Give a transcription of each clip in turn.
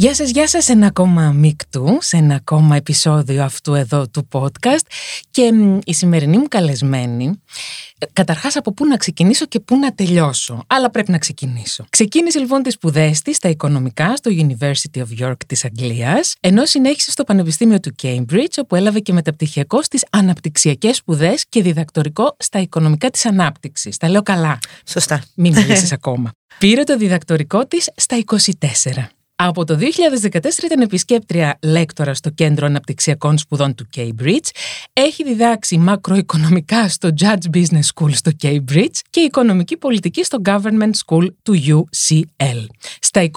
Γεια σας, γεια σας, ένα ακόμα μικτού, σε ένα ακόμα επεισόδιο αυτού εδώ του podcast και η σημερινή μου καλεσμένη, ε, καταρχάς από πού να ξεκινήσω και πού να τελειώσω, αλλά πρέπει να ξεκινήσω. Ξεκίνησε λοιπόν τις σπουδές της στα οικονομικά στο University of York της Αγγλίας, ενώ συνέχισε στο Πανεπιστήμιο του Cambridge, όπου έλαβε και μεταπτυχιακό στις αναπτυξιακές σπουδές και διδακτορικό στα οικονομικά της ανάπτυξης. Τα λέω καλά. Σωστά. Μην μιλήσεις ακόμα. Πήρε το διδακτορικό της στα 24. Από το 2014 ήταν επισκέπτρια λέκτορα στο Κέντρο Αναπτυξιακών Σπουδών του Cambridge. Έχει διδάξει μακροοικονομικά στο Judge Business School στο Cambridge και οικονομική πολιτική στο Government School του UCL. Στα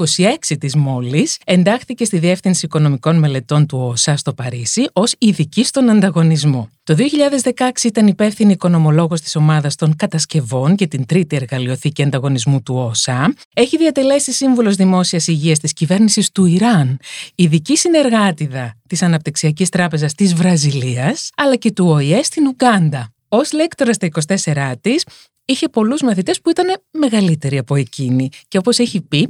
26 της μόλις εντάχθηκε στη Διεύθυνση Οικονομικών Μελετών του ΟΣΑ στο Παρίσι ως ειδική στον ανταγωνισμό. Το 2016 ήταν υπεύθυνη οικονομολόγος της ομάδας των κατασκευών και την τρίτη εργαλειοθήκη ανταγωνισμού του ΟΣΑ. Έχει διατελέσει σύμβουλος δημόσιας υγείας της κυβέρνησης του Ιράν, ειδική συνεργάτηδα της Αναπτυξιακής Τράπεζας της Βραζιλίας, αλλά και του ΟΗΕ στην Ουγκάντα. Ως λέκτορας στα 24 της, είχε πολλούς μαθητές που ήταν μεγαλύτεροι από εκείνη και όπως έχει πει,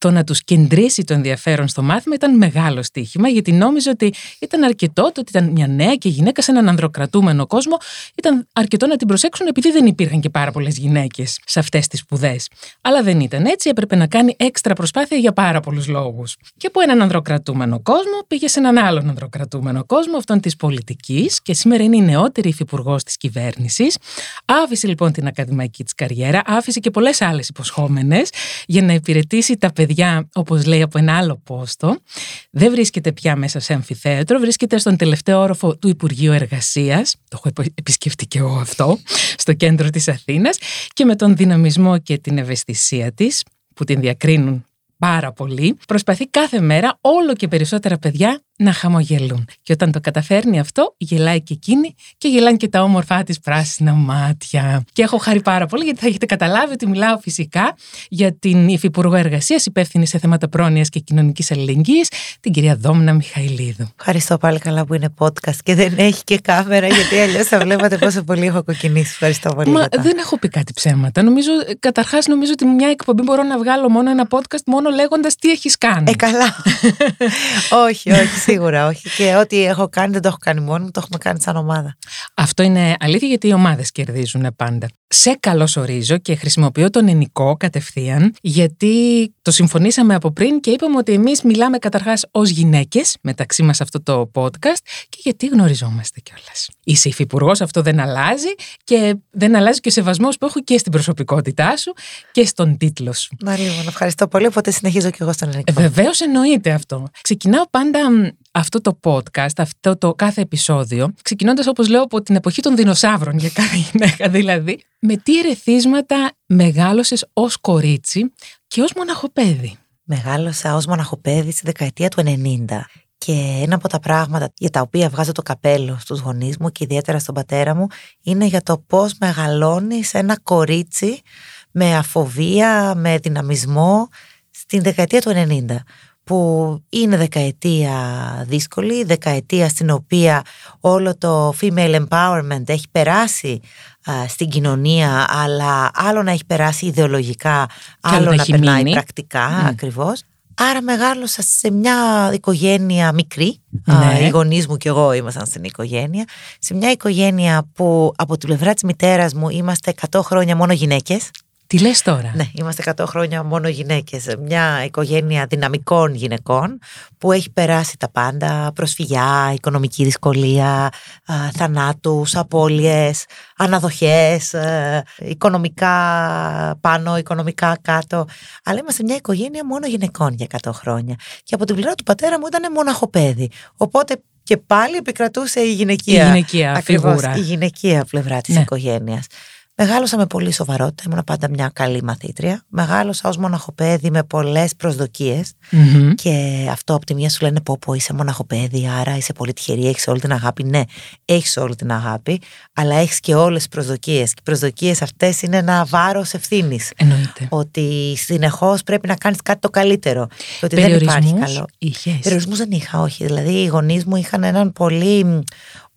το να τους κεντρήσει το ενδιαφέρον στο μάθημα ήταν μεγάλο στοίχημα, γιατί νόμιζε ότι ήταν αρκετό το ότι ήταν μια νέα και γυναίκα σε έναν ανδροκρατούμενο κόσμο. Ήταν αρκετό να την προσέξουν επειδή δεν υπήρχαν και πάρα πολλές γυναίκες σε αυτές τις σπουδές. Αλλά δεν ήταν έτσι, έπρεπε να κάνει έξτρα προσπάθεια για πάρα πολλούς λόγους. Και από έναν ανδροκρατούμενο κόσμο πήγε σε έναν άλλον ανδροκρατούμενο κόσμο, αυτόν της πολιτικής, και σήμερα είναι η νεότερη υφυπουργός της κυβέρνησης. Άφησε λοιπόν την ακαδημαϊκή της καριέρα, άφησε και πολλές άλλες υποσχόμενες για να υπηρετήσει τα παιδιά παιδιά, όπως λέει από ένα άλλο πόστο, δεν βρίσκεται πια μέσα σε αμφιθέατρο, βρίσκεται στον τελευταίο όροφο του Υπουργείου Εργασίας. Το έχω επισκεφτεί και εγώ αυτό, στο κέντρο της Αθήνας. Και με τον δυναμισμό και την ευαισθησία της, που την διακρίνουν πάρα πολύ, προσπαθεί κάθε μέρα όλο και περισσότερα παιδιά να χαμογελούν. Και όταν το καταφέρνει αυτό, γελάει και εκείνη και γελάνε και τα όμορφά της πράσινα μάτια. Και έχω χαρεί πάρα πολύ γιατί θα έχετε καταλάβει ότι μιλάω φυσικά για την Υφυπουργό Εργασίας, υπεύθυνη σε θέματα πρόνοιας και κοινωνικής αλληλεγγύης, την κυρία Δόμνα Μιχαηλίδου. Ευχαριστώ πάλι καλά που είναι podcast και δεν έχει και κάμερα, γιατί αλλιώς θα βλέπατε πόσο πολύ έχω κοκκινήσει. Ευχαριστώ πολύ. Μα δεν έχω πει κάτι ψέματα. Νομίζω, καταρχάς, νομίζω ότι μια εκπομπή μπορώ να βγάλω μόνο ένα podcast μόνο λέγοντας τι έχεις κάνει. Ε, καλά. όχι, όχι Σίγουρα όχι. Και ό,τι έχω κάνει δεν το έχω κάνει μόνο μου, το έχουμε κάνει σαν ομάδα. Αυτό είναι αλήθεια γιατί οι ομάδες κερδίζουν πάντα. Σε καλωσορίζω και χρησιμοποιώ τον ενικό κατευθείαν, γιατί το συμφωνήσαμε από πριν και είπαμε ότι εμείς μιλάμε καταρχάς ως γυναίκες μεταξύ μας αυτό το podcast και γιατί γνωριζόμαστε κιόλας. Είσαι υφυπουργός, αυτό δεν αλλάζει και δεν αλλάζει και ο σεβασμός που έχω και στην προσωπικότητά σου και στον τίτλο σου. Να λοιπόν, ευχαριστώ πολύ. Οπότε συνεχίζω κι εγώ στον ενικό. Βεβαίως εννοείται αυτό. Ξεκινάω πάντα αυτό το podcast, αυτό το κάθε επεισόδιο, ξεκινώντας όπως λέω από την εποχή των δεινοσαύρων για κάθε γυναίκα δηλαδή, με τι ερεθίσματα μεγάλωσες ως κορίτσι και ως μοναχοπέδι; Μεγάλωσα ως μοναχοπέδι στη δεκαετία του 90 και ένα από τα πράγματα για τα οποία βγάζω το καπέλο στους γονείς μου και ιδιαίτερα στον πατέρα μου είναι για το πώς μεγαλώνεις ένα κορίτσι με αφοβία, με δυναμισμό στην δεκαετία του 90 που είναι δεκαετία δύσκολη, δεκαετία στην οποία όλο το female empowerment έχει περάσει στην κοινωνία, αλλά άλλο να έχει περάσει ιδεολογικά, άλλο να περνάει πρακτικά mm. ακριβώς. Άρα μεγάλωσα σε μια οικογένεια μικρή, ναι. οι γονείς μου και εγώ ήμασταν στην οικογένεια, σε μια οικογένεια που από τη πλευρά της μητέρας μου είμαστε 100 χρόνια μόνο γυναίκες. Τι λες τώρα; Ναι, είμαστε 100 χρόνια μόνο γυναίκες. Μια οικογένεια δυναμικών γυναικών που έχει περάσει τα πάντα. Προσφυγιά, οικονομική δυσκολία, θανάτους, απώλειες, αναδοχές, οικονομικά πάνω, οικονομικά κάτω. Αλλά είμαστε μια οικογένεια μόνο γυναικών για 100 χρόνια. Και από την πλευρά του πατέρα μου ήταν μοναχοπέδι. Οπότε και πάλι επικρατούσε η γυναικεία, η γυναικεία, ακριβώς, η γυναικεία πλευρά της ναι. οικογένειας. Μεγάλωσα με πολύ σοβαρότητα, ήμουν πάντα μια καλή μαθήτρια. Μεγάλωσα ως μοναχοπέδι με πολλές Και αυτό από τη μία σου λένε πω, πω είσαι μοναχοπέδι, άρα είσαι πολύ τυχερή, έχεις όλη την αγάπη. Ναι, έχεις όλη την αγάπη, αλλά έχεις και όλες τις προσδοκίες. Και οι προσδοκίες αυτές είναι ένα βάρος ευθύνης. Εννοείται. Ότι συνεχώς πρέπει να κάνεις κάτι το καλύτερο. Και ότι δεν υπάρχει καλό. Περιορισμούς δεν είχα, όχι. Δηλαδή οι γονείς μου είχαν έναν πολύ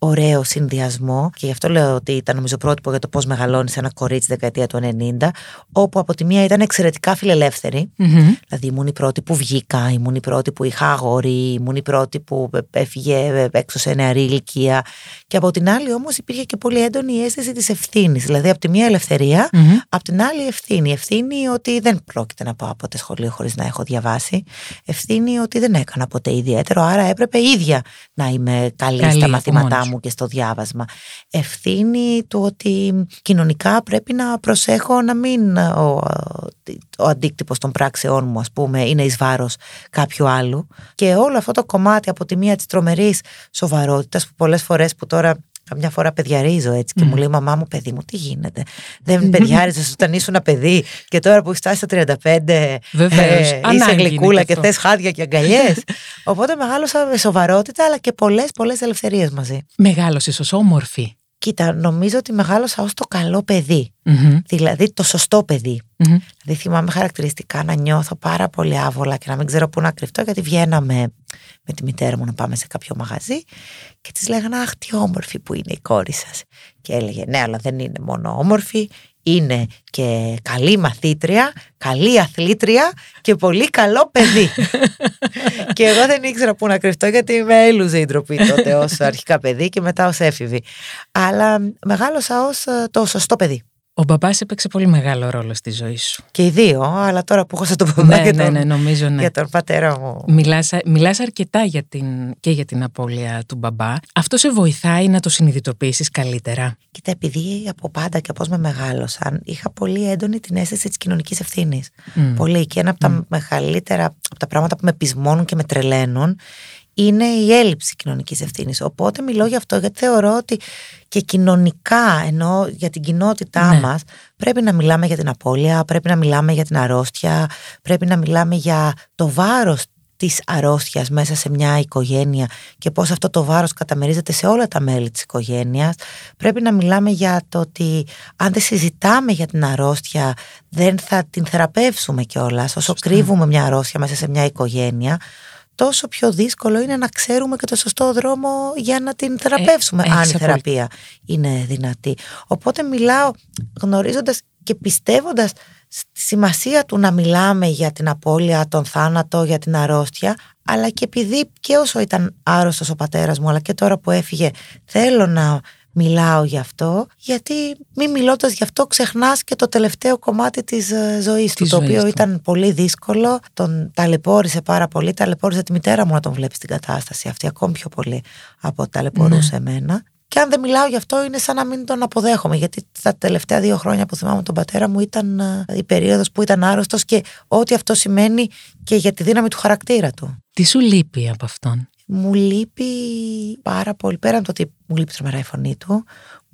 ωραίο συνδυασμό και γι' αυτό λέω ότι ήταν νομίζω πρότυπο για το πώς μεγαλώνεις ένα κορίτσι δεκαετία του 90, όπου από τη μία ήταν εξαιρετικά φιλελεύθερη. Mm-hmm. Δηλαδή ήμουν η πρώτη που βγήκα, ήμουν η πρώτη που είχα αγόρι, ήμουν η πρώτη που έφυγε έξω σε νεαρή ηλικία. Και από την άλλη όμως υπήρχε και πολύ έντονη η αίσθηση της ευθύνης. Δηλαδή από τη μία ελευθερία, mm-hmm. από την άλλη ευθύνη. Ευθύνη ότι δεν πρόκειται να πάω ποτέ σχολείο χωρίς να έχω διαβάσει. Ευθύνη ότι δεν έκανα ποτέ ιδιαίτερο, άρα έπρεπε ίδια να είμαι καλή, καλή στα μαθήματά μου και στο διάβασμα. Ευθύνη του ότι κοινωνικά πρέπει να προσέχω να μην ο, ο αντίκτυπος των πράξεών μου ας πούμε είναι εις βάρος κάποιου άλλου και όλο αυτό το κομμάτι από τη μία της τρομερής σοβαρότητας που πολλές φορές που τώρα Καμιά φορά παιδιαρίζω έτσι και μου λέει μαμά μου παιδί μου τι γίνεται; Δεν παιδιάριζες όταν ήσουν ένα παιδί και τώρα που φτάσεις στα 35 ε, είσαι γλυκούλα και θες χάδια και αγκαλιές. Οπότε μεγάλωσα με σοβαρότητα αλλά και πολλές πολλές ελευθερίες μαζί. Μεγάλωσες ως όμορφη. Κοίτα, νομίζω ότι μεγάλωσα ως το καλό Δηλαδή το σωστό παιδί. Δηλαδή θυμάμαι χαρακτηριστικά να νιώθω πάρα πολύ άβολα και να μην ξέρω πού να κρυφτώ γιατί βγαίναμε με τη μητέρα μου να πάμε σε κάποιο μαγαζί και της λέγανε Αχ, τι όμορφη που είναι η κόρη σας. Και έλεγε Ναι, αλλά δεν είναι μόνο όμορφη, είναι και καλή μαθήτρια, καλή αθλήτρια και πολύ καλό παιδί. και εγώ δεν ήξερα πού να κρυφτώ γιατί με έλουζε η ντροπή τότε ως αρχικά παιδί και μετά ως έφηβη. Αλλά μεγάλωσα ως ε, το σωστό παιδί. Ο μπαμπάς έπαιξε πολύ μεγάλο ρόλο στη ζωή σου. Και οι δύο, αλλά τώρα που έχω σε το μπαμπά ναι, ναι, ναι, νομίζω, ναι. για τον πατέρα μου. Μιλάς, μιλάς αρκετά για την, και για την απώλεια του μπαμπά. Αυτό σε βοηθάει να το συνειδητοποιήσεις καλύτερα. Κοίτα, επειδή από πάντα και πώ με μεγάλωσαν, είχα πολύ έντονη την αίσθηση της κοινωνικής ευθύνης. Πολύ. Και ένα από τα μεγαλύτερα, από τα πράγματα που με πεισμώνουν και με τρελαίνουν είναι η έλλειψη κοινωνικής ευθύνης. Οπότε μιλώ γι' αυτό γιατί θεωρώ ότι και κοινωνικά, ενώ για την κοινότητά ναι. μας, πρέπει να μιλάμε για την απώλεια, πρέπει να μιλάμε για την αρρώστια, πρέπει να μιλάμε για το βάρος της αρρώστιας μέσα σε μια οικογένεια και πώς αυτό το βάρος καταμερίζεται σε όλα τα μέλη της οικογένειας. Πρέπει να μιλάμε για το ότι αν δεν συζητάμε για την αρρώστια δεν θα την θεραπεύσουμε κιόλας. Όσο κρύβουμε μια αρρώστια μέσα σε μια οικογένεια τόσο πιο δύσκολο είναι να ξέρουμε και το σωστό δρόμο για να την θεραπεύσουμε, ε, αν η θεραπεία είναι δυνατή. Οπότε μιλάω γνωρίζοντας και πιστεύοντας στη σημασία του να μιλάμε για την απώλεια, τον θάνατο, για την αρρώστια, αλλά και επειδή και όσο ήταν άρρωστος ο πατέρας μου, αλλά και τώρα που έφυγε, θέλω να μιλάω γι' αυτό, γιατί μη μιλώντας γι' αυτό ξεχνάς και το τελευταίο κομμάτι της ε, ζωής του, το οποίο ήταν πολύ δύσκολο, τον ταλαιπώρησε πάρα πολύ, ταλαιπώρησε τη μητέρα μου να τον βλέπει στην κατάσταση αυτή, ακόμη πιο πολύ από ταλαιπωρούσε ναι. εμένα. Και αν δεν μιλάω γι' αυτό είναι σαν να μην τον αποδέχομαι γιατί τα τελευταία δύο χρόνια που θυμάμαι τον πατέρα μου ήταν ε, η περίοδος που ήταν άρρωστος και ό,τι αυτό σημαίνει και για τη δύναμη του χαρακτήρα του. Τι σου λείπει από αυτόν; Μου λείπει πάρα πολύ, πέραν το ότι μου λείπει τρομερά η φωνή του,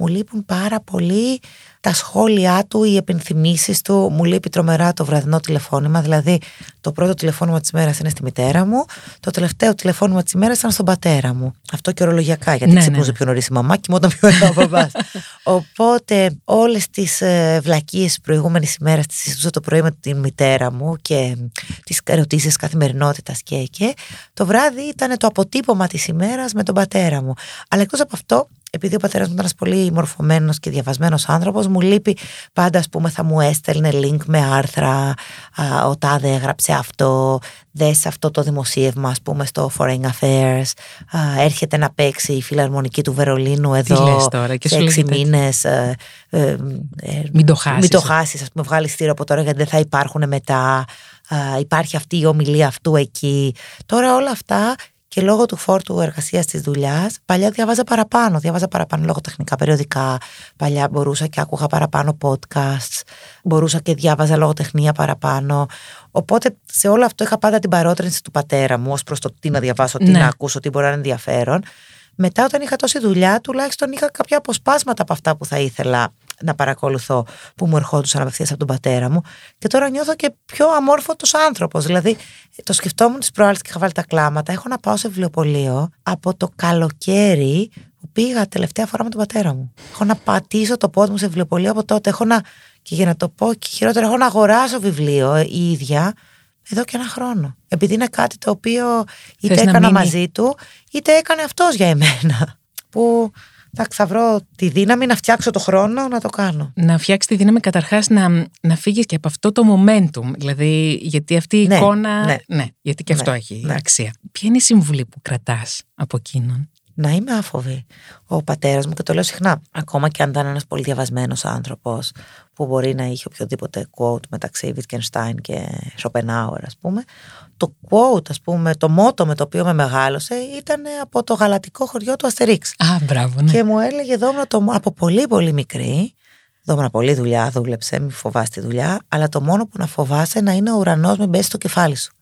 μου λείπουν πάρα πολύ τα σχόλιά του, οι επενθυμίσεις του. Μου λείπει τρομερά το βραδινό τηλεφώνημα. Δηλαδή, το πρώτο τηλεφώνημα της μέρας είναι στη μητέρα μου, το τελευταίο τηλεφώνημα της ημέρα ήταν στον πατέρα μου. Αυτό και ορολογιακά, γιατί ναι, ξυπνούσε ναι. πιο νωρίς η μαμά και όταν πιο νωρί ο παπάς. Οπότε, όλες τις ε, βλακίες της προηγούμενης ημέρας τις συζητούσα το πρωί με την μητέρα μου και τις ερωτήσεις καθημερινότητας και, και το βράδυ ήταν το αποτύπωμα της ημέρας με τον πατέρα μου. Αλλά εκτός από αυτό, επειδή ο πατέρας μου ήταν ένας πολύ μορφωμένος και διαβασμένος άνθρωπος, μου λείπει πάντα, ας πούμε, θα μου έστελνε link με άρθρα. Α, ο Τάδε έγραψε αυτό. Δες αυτό το δημοσίευμα, ας πούμε, στο Foreign Affairs. Α, έρχεται να παίξει η φιλαρμονική του Βερολίνου εδώ τώρα, και σε έξι μήνες. Ε, ε, μην το χάσεις. Μην το χάσεις, ας πούμε, βγάλει στήρα από τώρα γιατί δεν θα υπάρχουν μετά. υπάρχει αυτή η ομιλία αυτού εκεί. Τώρα όλα αυτά και λόγω του φόρτου εργασίας της δουλειάς, παλιά διάβαζα παραπάνω. Διάβαζα παραπάνω λογοτεχνικά περιοδικά. Παλιά μπορούσα και άκουγα παραπάνω podcasts. Μπορούσα και διάβαζα λογοτεχνία παραπάνω. Οπότε σε όλο αυτό είχα πάντα την παρότρινση του πατέρα μου ως προς το τι να διαβάσω, τι ναι. να ακούσω, τι μπορεί να είναι ενδιαφέρον. Μετά, όταν είχα τόση δουλειά, τουλάχιστον είχα κάποια αποσπάσματα από αυτά που θα ήθελα να παρακολουθώ που μου ερχόντουσαν απευθείας από τον πατέρα μου. Και τώρα νιώθω και πιο αμόρφωτος άνθρωπος. Δηλαδή, το σκεφτόμουν τις προάλλες και είχα βάλει τα κλάματα. Έχω να πάω σε βιβλιοπωλείο από το καλοκαίρι που πήγα τελευταία φορά με τον πατέρα μου. Έχω να πατήσω το πόδι μου σε βιβλιοπωλείο από τότε. Έχω να, και για να το πω και χειρότερα, έχω να αγοράσω βιβλίο ε, η ίδια εδώ και ένα χρόνο. Επειδή είναι κάτι το οποίο είτε Θες να έκανα μείνει. μαζί του, είτε έκανε αυτός για εμένα. Που εντάξει, θα βρω τη δύναμη να φτιάξω το χρόνο να το κάνω. Να φτιάξεις τη δύναμη καταρχάς να, να φύγεις και από αυτό το momentum. Δηλαδή, γιατί αυτή η Ναι, εικόνα. ναι. γιατί και Ναι, αυτό έχει ναι. αξία. Ποια είναι η συμβουλή που κρατάς από εκείνον; Να είμαι άφοβη. Ο πατέρας μου, και το λέω συχνά, ακόμα και αν ήταν ένας πολύ διαβασμένος άνθρωπος που μπορεί να είχε οποιοδήποτε quote μεταξύ Wittgenstein και Schopenhauer, ας πούμε, το quote, ας πούμε, το μότο με το οποίο με μεγάλωσε ήταν από το γαλατικό χωριό του Αστερίξ. Α, μπράβο, ναι. Και μου έλεγε Δόμνα το, από πολύ πολύ μικρή, Δόμνα πολύ δουλειά, δούλεψε, μη φοβάσαι τη δουλειά, αλλά το μόνο που να φοβάσαι να είναι ο ουρανός με μπέσει στο κεφάλι σου.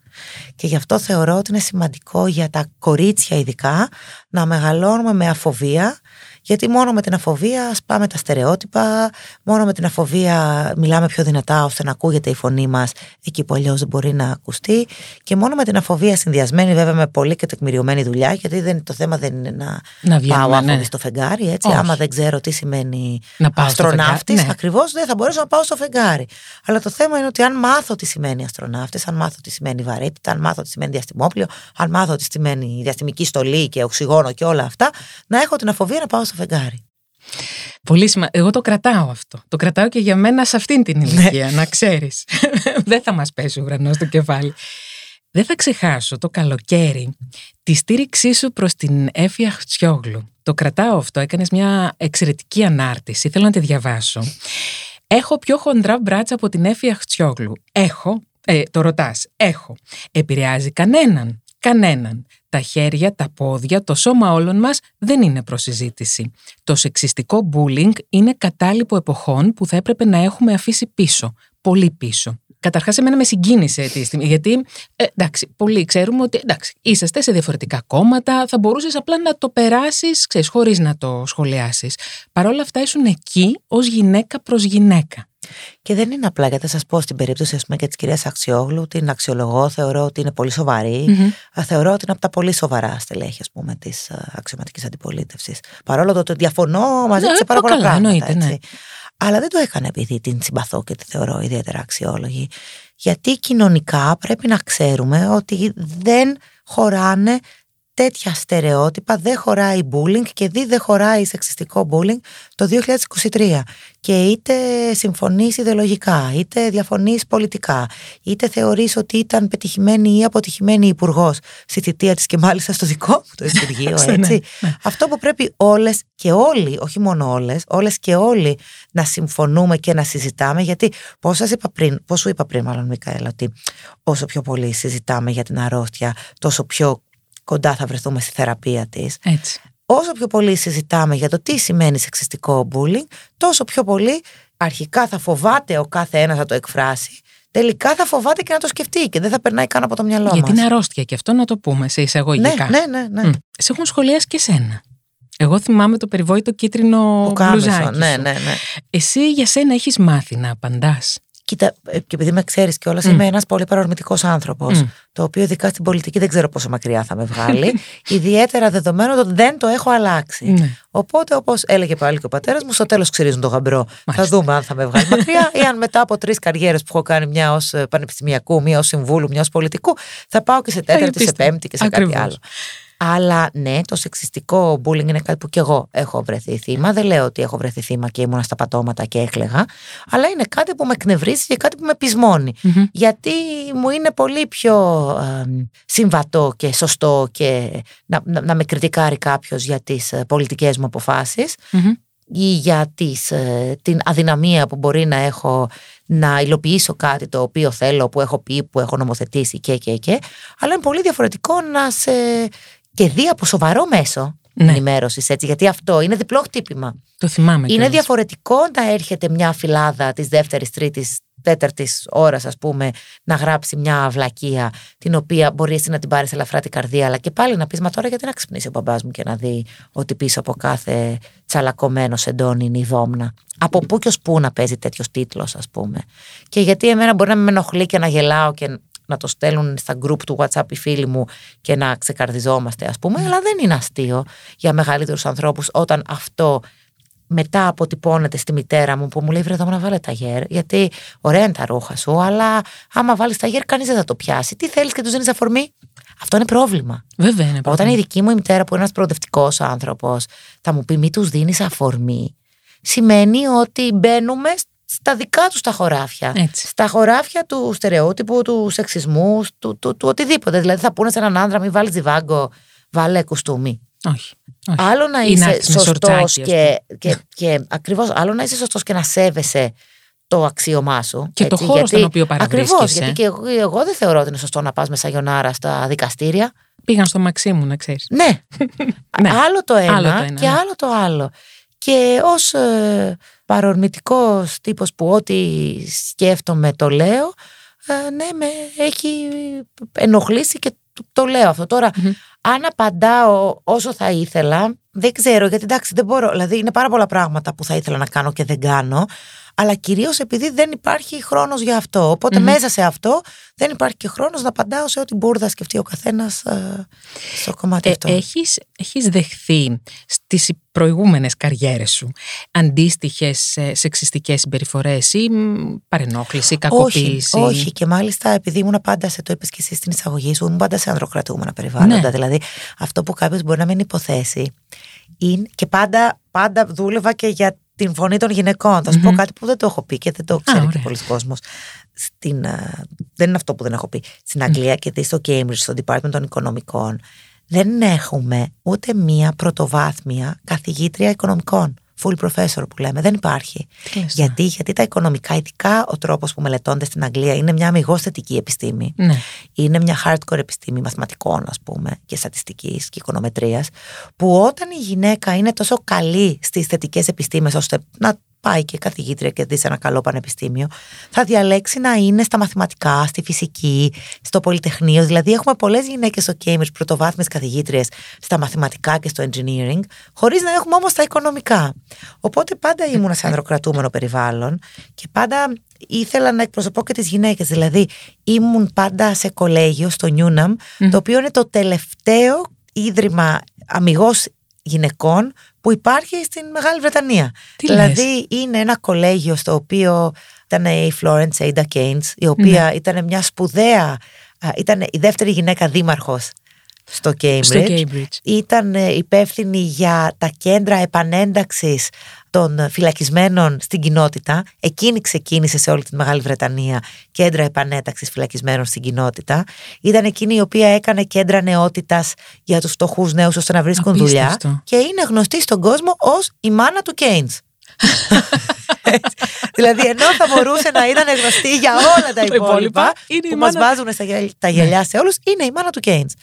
Και γι' αυτό θεωρώ ότι είναι σημαντικό για τα κορίτσια ειδικά να μεγαλώνουμε με αφοβία, γιατί μόνο με την αφοβία σπάμε τα στερεότυπα, μόνο με την αφοβία μιλάμε πιο δυνατά ώστε να ακούγεται η φωνή μας εκεί που αλλιώς δεν μπορεί να ακουστεί και μόνο με την αφοβία συνδυασμένη βέβαια με πολύ και τεκμηριωμένη δουλειά γιατί δεν, το θέμα δεν είναι να, Να βγαίνουμε, πάω άφοβη ναι. στο φεγγάρι έτσι, Όχι. άμα δεν ξέρω τι σημαίνει Να πάω στο αστροναύτης φεγγάρι, ναι. ακριβώς δεν θα μπορέσω να πάω στο φεγγάρι αλλά το θέμα είναι ότι αν μάθω τι σημαίνει αστροναύτης αν μάθω τι σημαίνει βαρύτητα αν μάθω τι σημαίνει διαστημόπλιο αν μάθω τι σημαίνει διαστημική στολή και οξυγόνο και όλα αυτά να έχω την αφοβία να πάω στο φεγγάρι Πολύ σημαντικό. Εγώ το κρατάω αυτό. Το κρατάω και για μένα σε αυτήν την ηλικία, να ξέρεις. Δεν θα μας πέσει ο ουρανός στο κεφάλι. Δεν θα ξεχάσω το καλοκαίρι τη στήριξή σου προς την Έφια Χτσιόγλου. Το κρατάω αυτό, έκανες μια εξαιρετική ανάρτηση, θέλω να τη διαβάσω. Έχω πιο χοντρά μπράτσα από την Έφια Χτσιόγλου. Έχω, ε, το ρωτάς, έχω. Επηρεάζει κανέναν, κανέναν. Τα χέρια, τα πόδια, το σώμα όλων μας δεν είναι προσυζήτηση. Το σεξιστικό bullying είναι κατάλοιπο εποχών που θα έπρεπε να έχουμε αφήσει πίσω, πολύ πίσω. Καταρχάς εμένα με συγκίνησε τη στιγμή, γιατί ε, εντάξει, πολλοί ξέρουμε ότι εντάξει, είσαστε σε διαφορετικά κόμματα, θα μπορούσες απλά να το περάσεις, ξέρεις, χωρίς να το σχολιάσεις. Παρ' όλα αυτά ήσουν εκεί ως γυναίκα προς γυναίκα. Και δεν είναι απλά, γιατί θα σας πω στην περίπτωση ας πούμε, και της κυρίας Αξιόγλου, την αξιολογώ, θεωρώ ότι είναι πολύ σοβαρή. Μμμ. Α, Θεωρώ ότι είναι από τα πολύ σοβαρά στελέχη ας πούμε, της αξιωματικής αντιπολίτευσης. Παρόλο το ότι διαφωνώ μαζί Ναι, τη σε πάρα το πολλά καλά, πράγματα. εννοείται, ναι. έτσι. Αλλά δεν το έκανα επειδή την συμπαθώ και τη θεωρώ ιδιαίτερα αξιόλογη. Γιατί κοινωνικά πρέπει να ξέρουμε ότι δεν χωράνε τέτοια στερεότυπα, δεν χωράει bullying και δι δεν χωράει σεξιστικό bullying το 2023. Και είτε συμφωνείς ιδεολογικά, είτε διαφωνείς πολιτικά, είτε θεωρείς ότι ήταν πετυχημένη ή αποτυχημένη υπουργός στη θητεία της και μάλιστα στο δικό μου το Υπουργείο, Ναι, έτσι. ναι. Αυτό που πρέπει όλες και όλοι, όχι μόνο όλες, όλες και όλοι να συμφωνούμε και να συζητάμε, γιατί πώς σας είπα πριν, πώς σου είπα πριν μάλλον Μικαέλα, ότι όσο πιο πολύ συζητάμε για την αρρώστια, τόσο πιο κοντά θα βρεθούμε στη θεραπεία της. Έτσι. Όσο πιο πολύ συζητάμε για το τι σημαίνει σεξιστικό bullying, τόσο πιο πολύ αρχικά θα φοβάται ο κάθε ένας να το εκφράσει, τελικά θα φοβάται και να το σκεφτεί και δεν θα περνάει καν από το μυαλό Γιατί μας. είναι αρρώστια και αυτό να το πούμε σε ναι, εισαγωγικά. ναι, ναι, ναι. Μμ. Σε έχουν σχολιάσει και σένα. Εγώ θυμάμαι το περιβόητο κίτρινο Που κάμισο, μπλουζάκι ναι, σου. ναι, ναι. Εσύ για σένα έχεις μάθει να απαντάς. Κοίτα, ε, και επειδή με ξέρεις κιόλας, Μμ. είμαι ένας πολύ παρορμητικός άνθρωπος. Μμ. Το οποίο ειδικά στην πολιτική δεν ξέρω πόσο μακριά θα με βγάλει. ιδιαίτερα δεδομένου ότι δεν το έχω αλλάξει. Ναι. Οπότε, όπως έλεγε πάλι και ο πατέρας μου, στο τέλος ξυρίζουν το γαμπρό. Μάλιστα. Θα δούμε αν θα με βγάλει μακριά ή αν μετά από τρεις καριέρες που έχω κάνει, μια ως πανεπιστημιακού, μια ως συμβούλου, μια ως πολιτικού, θα πάω και σε τέταρτη, σε επίστευα. πέμπτη και σε Ακριβώς. κάτι άλλο. Αλλά ναι, το σεξιστικό bullying είναι κάτι που κι εγώ έχω βρεθεί θύμα. Δεν λέω ότι έχω βρεθεί θύμα και ήμουνα στα πατώματα και έκλεγα. Αλλά είναι κάτι που με εκνευρίζει και κάτι που με πεισμώνει. Μμμ. Γιατί μου είναι πολύ πιο ε, συμβατό και σωστό και να, να, να με κριτικάρει κάποιος για τις ε, πολιτικές μου αποφάσεις Μμμ. ή για τις, ε, την αδυναμία που μπορεί να έχω να υλοποιήσω κάτι το οποίο θέλω, που έχω πει, που έχω νομοθετήσει και και και. Αλλά είναι πολύ διαφορετικό να σε και δει από σοβαρό μέσο Ναι. ενημέρωσης έτσι, γιατί αυτό είναι διπλό χτύπημα. Το θυμάμαι Είναι κιόλας. διαφορετικό να έρχεται μια φυλάδα της δεύτερης, τρίτης τέταρτης ώρας, ας πούμε, να γράψει μια αυλακία, την οποία μπορεί εσύ να την πάρεις ελαφρά την καρδία, αλλά και πάλι να πεις Μα τώρα γιατί να ξυπνήσει ο μπαμπάς μου και να δει ότι πίσω από κάθε τσαλακωμένο σεντόνι είναι η δόμνα. Από πού και ως πού να παίζει τέτοιος τίτλος, ας πούμε. Και γιατί εμένα μπορεί να με ενοχλεί και να γελάω και να το στέλνουν στα group του WhatsApp οι φίλοι μου και να ξεκαρδιζόμαστε, ας πούμε, αλλά δεν είναι αστείο για μεγαλύτερους ανθρώπους όταν αυτό μετά αποτυπώνεται στη μητέρα μου που μου λέει: Βρε να βάλε τα γέρ. Γιατί ωραία είναι τα ρούχα σου, αλλά άμα βάλεις τα γέρ, κανείς δεν θα το πιάσει. Τι θέλεις και τους δίνεις αφορμή; Αυτό είναι πρόβλημα. Βέβαια είναι πρόβλημα. Όταν η δική μου η μητέρα, που είναι ένας προοδευτικός άνθρωπος, θα μου πει: Μη τους δίνεις αφορμή, σημαίνει ότι μπαίνουμε στα δικά τους τα χωράφια. Έτσι. Στα χωράφια του στερεότυπου, του σεξισμού, του, του, του, οτιδήποτε. Δηλαδή θα πούνε σε έναν άντρα: Μην βάλεις διβάγκο, βάλε κουστούμι. Όχι. όχι. Άλλο να Ή είσαι έρθεις με σωστός σορτσάκι, ας και, και, και ακριβώς, άλλο να είσαι σωστός και να σέβεσαι το αξίωμά σου. Και το χώρο στον οποίο παραβρίσκεσαι. Ακριβώς. Γιατί και εγώ, εγώ δεν θεωρώ ότι είναι σωστό να πας με σαγιονάρα στα δικαστήρια. Πήγαν στο μαξί μου, να ξέρεις. Ναι. Ναι. Άλλο το ένα Άλλο το ένα, και ναι. άλλο το άλλο. Και ως ε, παρορμητικός τύπος που ό,τι σκέφτομαι το λέω, ε, ναι, με έχει ενοχλήσει και το, το λέω αυτό. Τώρα, Μμμ. αν απαντάω όσο θα ήθελα, δεν ξέρω, γιατί εντάξει δεν μπορώ, δηλαδή είναι πάρα πολλά πράγματα που θα ήθελα να κάνω και δεν κάνω, αλλά κυρίως επειδή δεν υπάρχει χρόνος για αυτό. Οπότε Μμμ. μέσα σε αυτό δεν υπάρχει και χρόνος να απαντάω σε ό,τι μπορεί να σκεφτεί ο καθένας ε, στο κομμάτι Ε, αυτό. έχεις, έχεις δεχθεί στις προηγούμενες καριέρες σου αντίστοιχες ε, σεξιστικές συμπεριφορές ή μ, παρενόχληση, Όχι, κακοποίηση; όχι. Και μάλιστα επειδή ήμουν πάντα σε το είπες και εσύ στην εισαγωγή σου, ήμουν πάντα σε ανδροκρατούμενα περιβάλλοντα. Ναι. Δηλαδή αυτό που κάποιος μπορεί να μην υποθέσει. Είναι, και πάντα, πάντα δούλευα και για την φωνή των γυναικών. Θα σου πω Μμμ. κάτι που δεν το έχω πει και δεν το ξέρει και ωραία. πολλοί κόσμος. Στην, α, δεν είναι αυτό που δεν έχω πει. Στην Αγγλία και δει στο Cambridge, στο Department των Οικονομικών, δεν έχουμε ούτε μία πρωτοβάθμια καθηγήτρια οικονομικών. Full professor που λέμε. Δεν υπάρχει. Τι λες τώρα. Γιατί, γιατί τα οικονομικά, ειδικά ο τρόπος που μελετώνται στην Αγγλία, είναι μια αμυγός θετική επιστήμη. Ναι. Είναι μια hardcore επιστήμη μαθηματικών, ας πούμε, και στατιστικής και οικονομετρίας, που όταν η γυναίκα είναι τόσο καλή στις θετικές επιστήμες, ώστε να πάει και καθηγήτρια και δεις σε ένα καλό πανεπιστήμιο, θα διαλέξει να είναι στα μαθηματικά, στη φυσική, στο πολυτεχνείο. Δηλαδή, έχουμε πολλές γυναίκες στο Cambridge πρωτοβάθμιες καθηγήτριες στα μαθηματικά και στο engineering, χωρίς να έχουμε όμως τα οικονομικά. Οπότε πάντα ήμουνα σε ανδροκρατούμενο περιβάλλον και πάντα ήθελα να εκπροσωπώ και τις γυναίκες. Δηλαδή, ήμουν πάντα σε κολέγιο στο Νιούναμ, Μμμ. το οποίο είναι το τελευταίο ίδρυμα αμυγός γυναικών που υπάρχει στην Μεγάλη Βρετανία. Τι δηλαδή είναι ένα κολέγιο στο οποίο ήταν η Florence Ada Keynes, η οποία Ναι. ήταν μια σπουδαία, α, ήταν η δεύτερη γυναίκα δήμαρχος στο Cambridge. Στο Cambridge. Ήταν ε, υπεύθυνη για τα κέντρα επανένταξης των ε, φυλακισμένων στην κοινότητα. Εκείνη ξεκίνησε σε όλη τη Μεγάλη Βρετανία κέντρα επανένταξης φυλακισμένων στην κοινότητα. Ήταν εκείνη η οποία έκανε κέντρα νεότητας για τους φτωχούς νέους ώστε να βρίσκουν δουλειά. Απίστευτο. Και είναι γνωστή στον κόσμο ως η μάνα του Κέινς. δηλαδή ενώ θα μπορούσε να ήταν γνωστή για όλα τα Τα υπόλοιπα, υπόλοιπα είναι η που μας μάνα- βάζουν στα γυαλιά, τα γυαλιά σε όλους είναι η μάνα του Κέινς.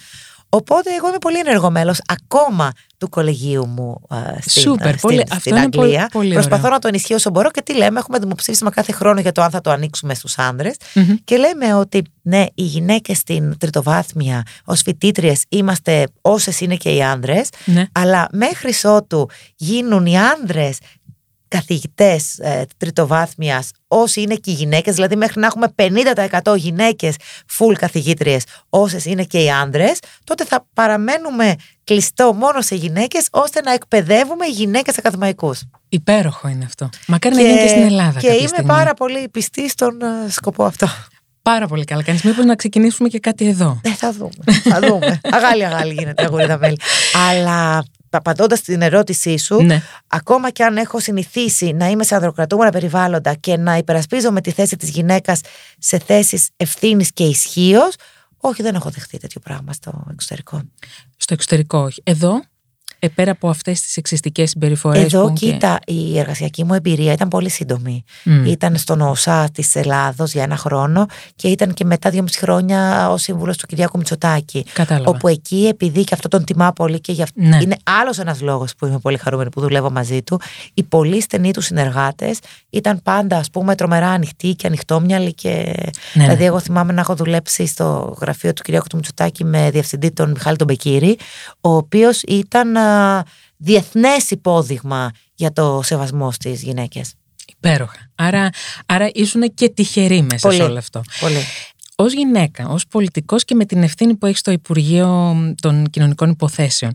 Οπότε εγώ είμαι πολύ ενεργό μέλος ακόμα του κολεγίου μου α, στην, Σούπερ, α, στην, πολύ- στην αυτό είναι πολύ- Αγγλία. πολύ Προσπαθώ ωραίο. να το ενισχύω όσο μπορώ και τι λέμε, έχουμε δημοψήφισμα κάθε χρόνο για το αν θα το ανοίξουμε στους άνδρες Μμμ. και λέμε ότι ναι, οι γυναίκες στην τριτοβάθμια ως φοιτήτριες είμαστε όσες είναι και οι άνδρες Ναι. αλλά μέχρι ότου γίνουν οι άνδρες καθηγητές ε, τριτοβάθμιας όσοι είναι και οι γυναίκες, δηλαδή μέχρι να έχουμε 50% γυναίκες full καθηγήτριες όσες είναι και οι άνδρες, τότε θα παραμένουμε κλειστό μόνο σε γυναίκες ώστε να εκπαιδεύουμε γυναίκες ακαδημαϊκούς. Υπέροχο είναι αυτό. Μακάρι να γίνει και στην Ελλάδα. και κάποια είμαι στιγμή. πάρα πολύ πιστή στον ε, σκοπό αυτό. Πάρα πολύ καλά. Κάνεις μήπως να ξεκινήσουμε και κάτι εδώ. Ε, θα δούμε. Θα δούμε. αγάλι, αγάλι γίνεται αγόρι μέλη. Αλλά απαντώντας στην ερώτησή σου, Ναι. ακόμα και αν έχω συνηθίσει να είμαι σε ανδροκρατούμενα περιβάλλοντα και να υπερασπίζομαι τη θέση της γυναίκας σε θέσεις ευθύνης και ισχύως, όχι δεν έχω δεχτεί τέτοιο πράγμα στο εξωτερικό. Στο εξωτερικό, όχι. Εδώ ε, πέρα από αυτές τις εξιστικές συμπεριφορές. Εδώ, που κοίτα, η εργασιακή μου εμπειρία ήταν πολύ σύντομη. Ήταν στον ΟΣΑ της Ελλάδος για ένα χρόνο και ήταν και μετά δύο μισή χρόνια ως σύμβουλος του Κυριάκου Μητσοτάκη. Κατάλαβα. Όπου εκεί, επειδή και αυτό τον τιμά πολύ και γι' αυτό Ναι. είναι άλλος ένας λόγος που είμαι πολύ χαρούμενη που δουλεύω μαζί του, οι πολύ στενοί τους συνεργάτες ήταν πάντα, ας πούμε, τρομερά ανοιχτοί και ανοιχτόμυαλοι. Και... Ναι, δηλαδή, ναι. εγώ θυμάμαι να έχω δουλέψει στο γραφείο του Κυριάκου του Μητσοτάκη με διευθυντή τον Μιχάλη τον Μπεκύρη, ο οποίος ήταν διεθνές υπόδειγμα για το σεβασμό στις γυναίκες. Υπέροχα. Άρα, άρα ήσουν και τυχερή μέσα Πολύ. σε όλο αυτό. Πολύ. Ως γυναίκα, ως πολιτικός και με την ευθύνη που έχεις στο Υπουργείο των Κοινωνικών Υποθέσεων,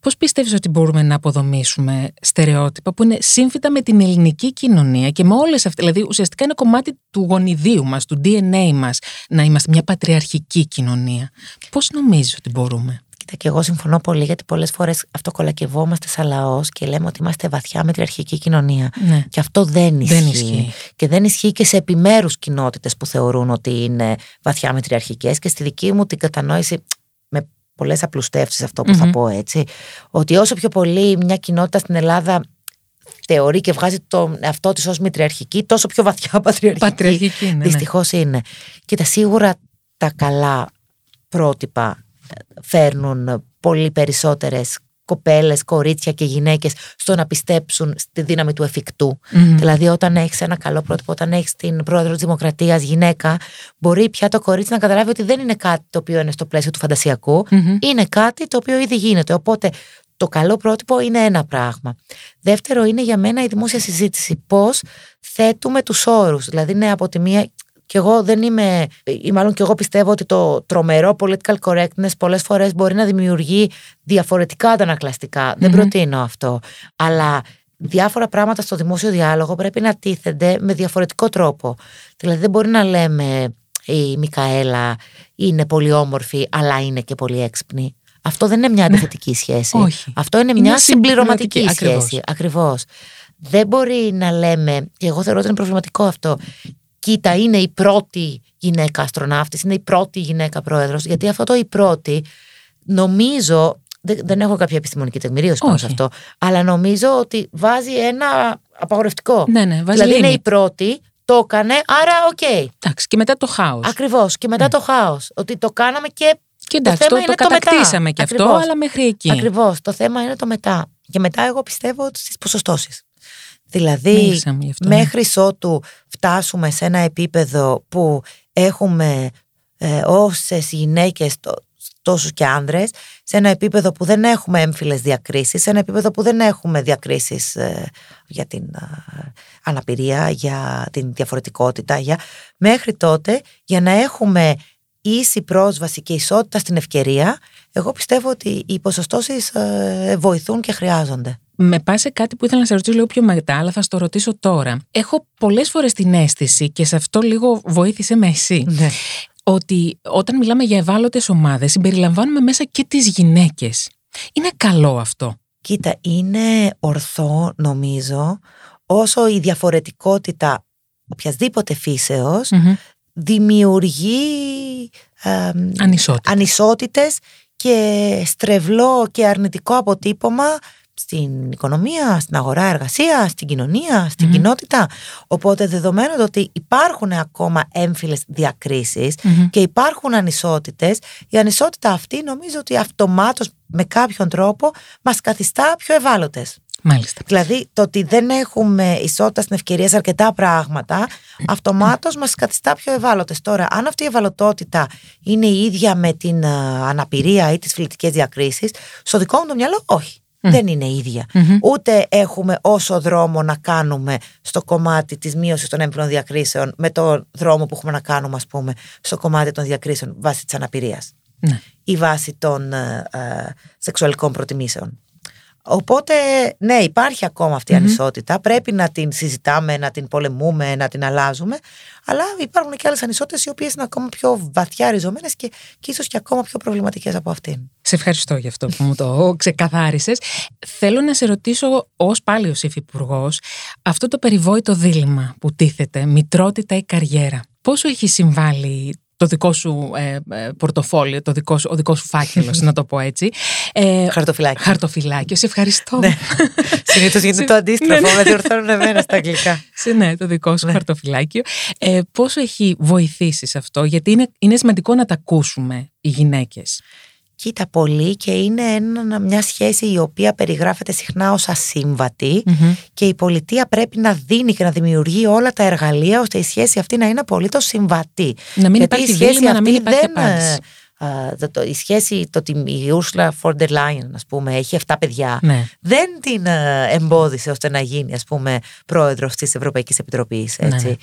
πώς πιστεύεις ότι μπορούμε να αποδομήσουμε στερεότυπα που είναι σύμφυτα με την ελληνική κοινωνία και με όλες αυτές, δηλαδή ουσιαστικά είναι κομμάτι του γονιδίου μας, του DNA μας, να είμαστε μια πατριαρχική κοινωνία. Πώς νομίζεις ότι μπορούμε; Κοίτα, και εγώ συμφωνώ πολύ γιατί πολλές φορές αυτοκολακευόμαστε σαν λαός και λέμε ότι είμαστε βαθιά μετριαρχική κοινωνία. Ναι. Και αυτό δεν ισχύει. Δεν ισχύει. Και δεν ισχύει και σε επιμέρους κοινότητες που θεωρούν ότι είναι βαθιά μετριαρχικές. Και στη δική μου την κατανόηση, με πολλές απλουστεύσεις αυτό που θα Μμμ. πω έτσι, ότι όσο πιο πολύ μια κοινότητα στην Ελλάδα θεωρεί και βγάζει τον εαυτό της ως μητριαρχική, τόσο πιο βαθιά πατριαρχική. Πατριαρχική, ναι, ναι. Δυστυχώς είναι. Κοίτα, σίγουρα τα καλά πρότυπα ε, φέρνουν πολύ περισσότερες κοπέλες, κορίτσια και γυναίκες στο να πιστέψουν στη δύναμη του εφικτού. Μμμ. Δηλαδή όταν έχεις ένα καλό πρότυπο, όταν έχεις την πρόεδρο της Δημοκρατίας γυναίκα, μπορεί πια το κορίτσι να καταλάβει ότι δεν είναι κάτι το οποίο είναι στο πλαίσιο του φαντασιακού, Μμμ. είναι κάτι το οποίο ήδη γίνεται. Οπότε το καλό πρότυπο είναι ένα πράγμα. Δεύτερο είναι για μένα η δημόσια συζήτηση. Πώς θέτουμε τους όρους. Δηλαδή, ναι, από τη μία. Και εγώ δεν είμαι, ή μάλλον και εγώ πιστεύω ότι το τρομερό political correctness πολλές φορές μπορεί να δημιουργεί διαφορετικά αντανακλαστικά. Δεν Μμμ. προτείνω αυτό. Αλλά διάφορα πράγματα στο δημόσιο διάλογο πρέπει να τίθενται με διαφορετικό τρόπο. Δηλαδή δεν μπορεί να λέμε η Μικαέλα είναι πολύ όμορφη αλλά είναι και πολύ έξυπνη. Αυτό δεν είναι μια αντιθετική σχέση. Όχι. Αυτό είναι Είναι μια συμπληρωματική, συμπληρωματική ακριβώς. σχέση. Ακριβώς. Δεν μπορεί να λέμε, και εγώ θεωρώ ότι είναι προβληματικό αυτό, κοίτα είναι η πρώτη γυναίκα αστροναύτης, είναι η πρώτη γυναίκα πρόεδρος, γιατί αυτό το η πρώτη νομίζω, δεν, δεν έχω κάποια επιστημονική τεκμηρίωση πάνω σε Όχι. αυτό, αλλά νομίζω ότι βάζει ένα απαγορευτικό. Ναι, ναι, βάζει δηλαδή είναι limit. η πρώτη, το έκανε, άρα οκ. Εντάξει, και μετά το χάος. Ακριβώς. Και μετά το χάος. Ότι το κάναμε και Και εντάξει, το, θέμα το είναι το μετά. κατακτήσαμε και αυτό, Ακριβώς. αλλά μέχρι εκεί. Ακριβώς. Το θέμα είναι το μετά. Και μετά εγώ πιστεύω στις ποσοστώσεις. Δηλαδή, Μίλησαμε γι' αυτό, ναι. μέχρι ότου φτάσουμε σε ένα επίπεδο που έχουμε ε, όσες γυναίκες τόσους και άνδρες, σε ένα επίπεδο που δεν έχουμε έμφυλες διακρίσεις, σε ένα επίπεδο που δεν έχουμε διακρίσεις ε, για την ε, αναπηρία, για την διαφορετικότητα, για... μέχρι τότε για να έχουμε ίση πρόσβαση και ισότητα στην ευκαιρία, εγώ πιστεύω ότι οι ποσοστώσεις ε, βοηθούν και χρειάζονται. Με πα σε κάτι που ήθελα να σε ρωτήσω λίγο πιο μετά, αλλά θα στο ρωτήσω τώρα. Έχω πολλές φορές την αίσθηση, και σε αυτό λίγο βοήθησε με εσύ, Ναι. ότι όταν μιλάμε για ευάλωτες ομάδες, συμπεριλαμβάνουμε μέσα και τις γυναίκες. Είναι καλό αυτό; Κοίτα, είναι ορθό νομίζω όσο η διαφορετικότητα οποιασδήποτε φύσεως δημιουργεί ε, Ανισότητα. ανισότητες και στρεβλό και αρνητικό αποτύπωμα στην οικονομία, στην αγορά εργασία, στην κοινωνία, στην Μμμ. κοινότητα. Οπότε δεδομένου ότι υπάρχουν ακόμα έμφυλες διακρίσεις Μμμ. και υπάρχουν ανισότητες, η ανισότητα αυτή νομίζω ότι αυτομάτως με κάποιον τρόπο μας καθιστά πιο ευάλωτες. Μάλιστα. Δηλαδή το ότι δεν έχουμε ισότητα στην ευκαιρία σε αρκετά πράγματα, αυτομάτως μας καθιστά πιο ευάλωτες. Τώρα, αν αυτή η ευαλωτότητα είναι η ίδια με την α, αναπηρία ή τις φιλετικές διακρίσεις, στο δικό μου το μυαλό όχι. Δεν είναι ίδια. Μμμ. Ούτε έχουμε όσο δρόμο να κάνουμε στο κομμάτι της μείωσης των έμφυλων διακρίσεων με το δρόμο που έχουμε να κάνουμε, ας πούμε, στο κομμάτι των διακρίσεων βάσει της αναπηρίας Ναι. ή βάσει των ε, ε, σεξουαλικών προτιμήσεων. Οπότε, ναι, υπάρχει ακόμα αυτή η ανισότητα. Πρέπει να την συζητάμε, να την πολεμούμε, να την αλλάζουμε. Αλλά υπάρχουν και άλλες ανισότητες οι οποίες είναι ακόμα πιο βαθιά ριζωμένες και, και ίσως και ακόμα πιο προβληματικές από αυτήν. Σε ευχαριστώ για αυτό που μου το ξεκαθάρισες. Θέλω να σε ρωτήσω, ως πάλι ως υφυπουργός, αυτό το περιβόητο δίλημα που τίθεται, μητρότητα ή καριέρα. Πόσο έχει συμβάλει το δικό σου ε, ε, πορτοφόλιο, το δικό σου, ο δικός σου φάκελος, να το πω έτσι. Ε, χαρτοφυλάκιο. Χαρτοφυλάκιο, σε ευχαριστώ. Ναι. Συνήθως γίνεται το αντίστροφο, ναι, ναι. με διορθώνουν εμένα στα αγγλικά. ναι, το δικό σου ναι. χαρτοφυλάκιο. Ε, πόσο έχει βοηθήσει σε αυτό, γιατί είναι, είναι σημαντικό να τα ακούσουμε οι γυναίκες. Κοίτα πολύ και είναι ένα, μια σχέση η οποία περιγράφεται συχνά ως ασυμβατη και η πολιτεία πρέπει να δίνει και να δημιουργεί όλα τα εργαλεία ώστε η σχέση αυτή να είναι απολύτως συμβατή. Να μην Γιατί υπάρχει η σχέση αυτή να μην υπάρχει δεν, το, η σχέση, το ότι η Ursula von der Leyen, ας πούμε, έχει 7 παιδιά, ναι. δεν την εμπόδισε ώστε να γίνει, ας πούμε, πρόεδρος της Ευρωπαϊκής Επιτροπής, ναι, έτσι. Ναι.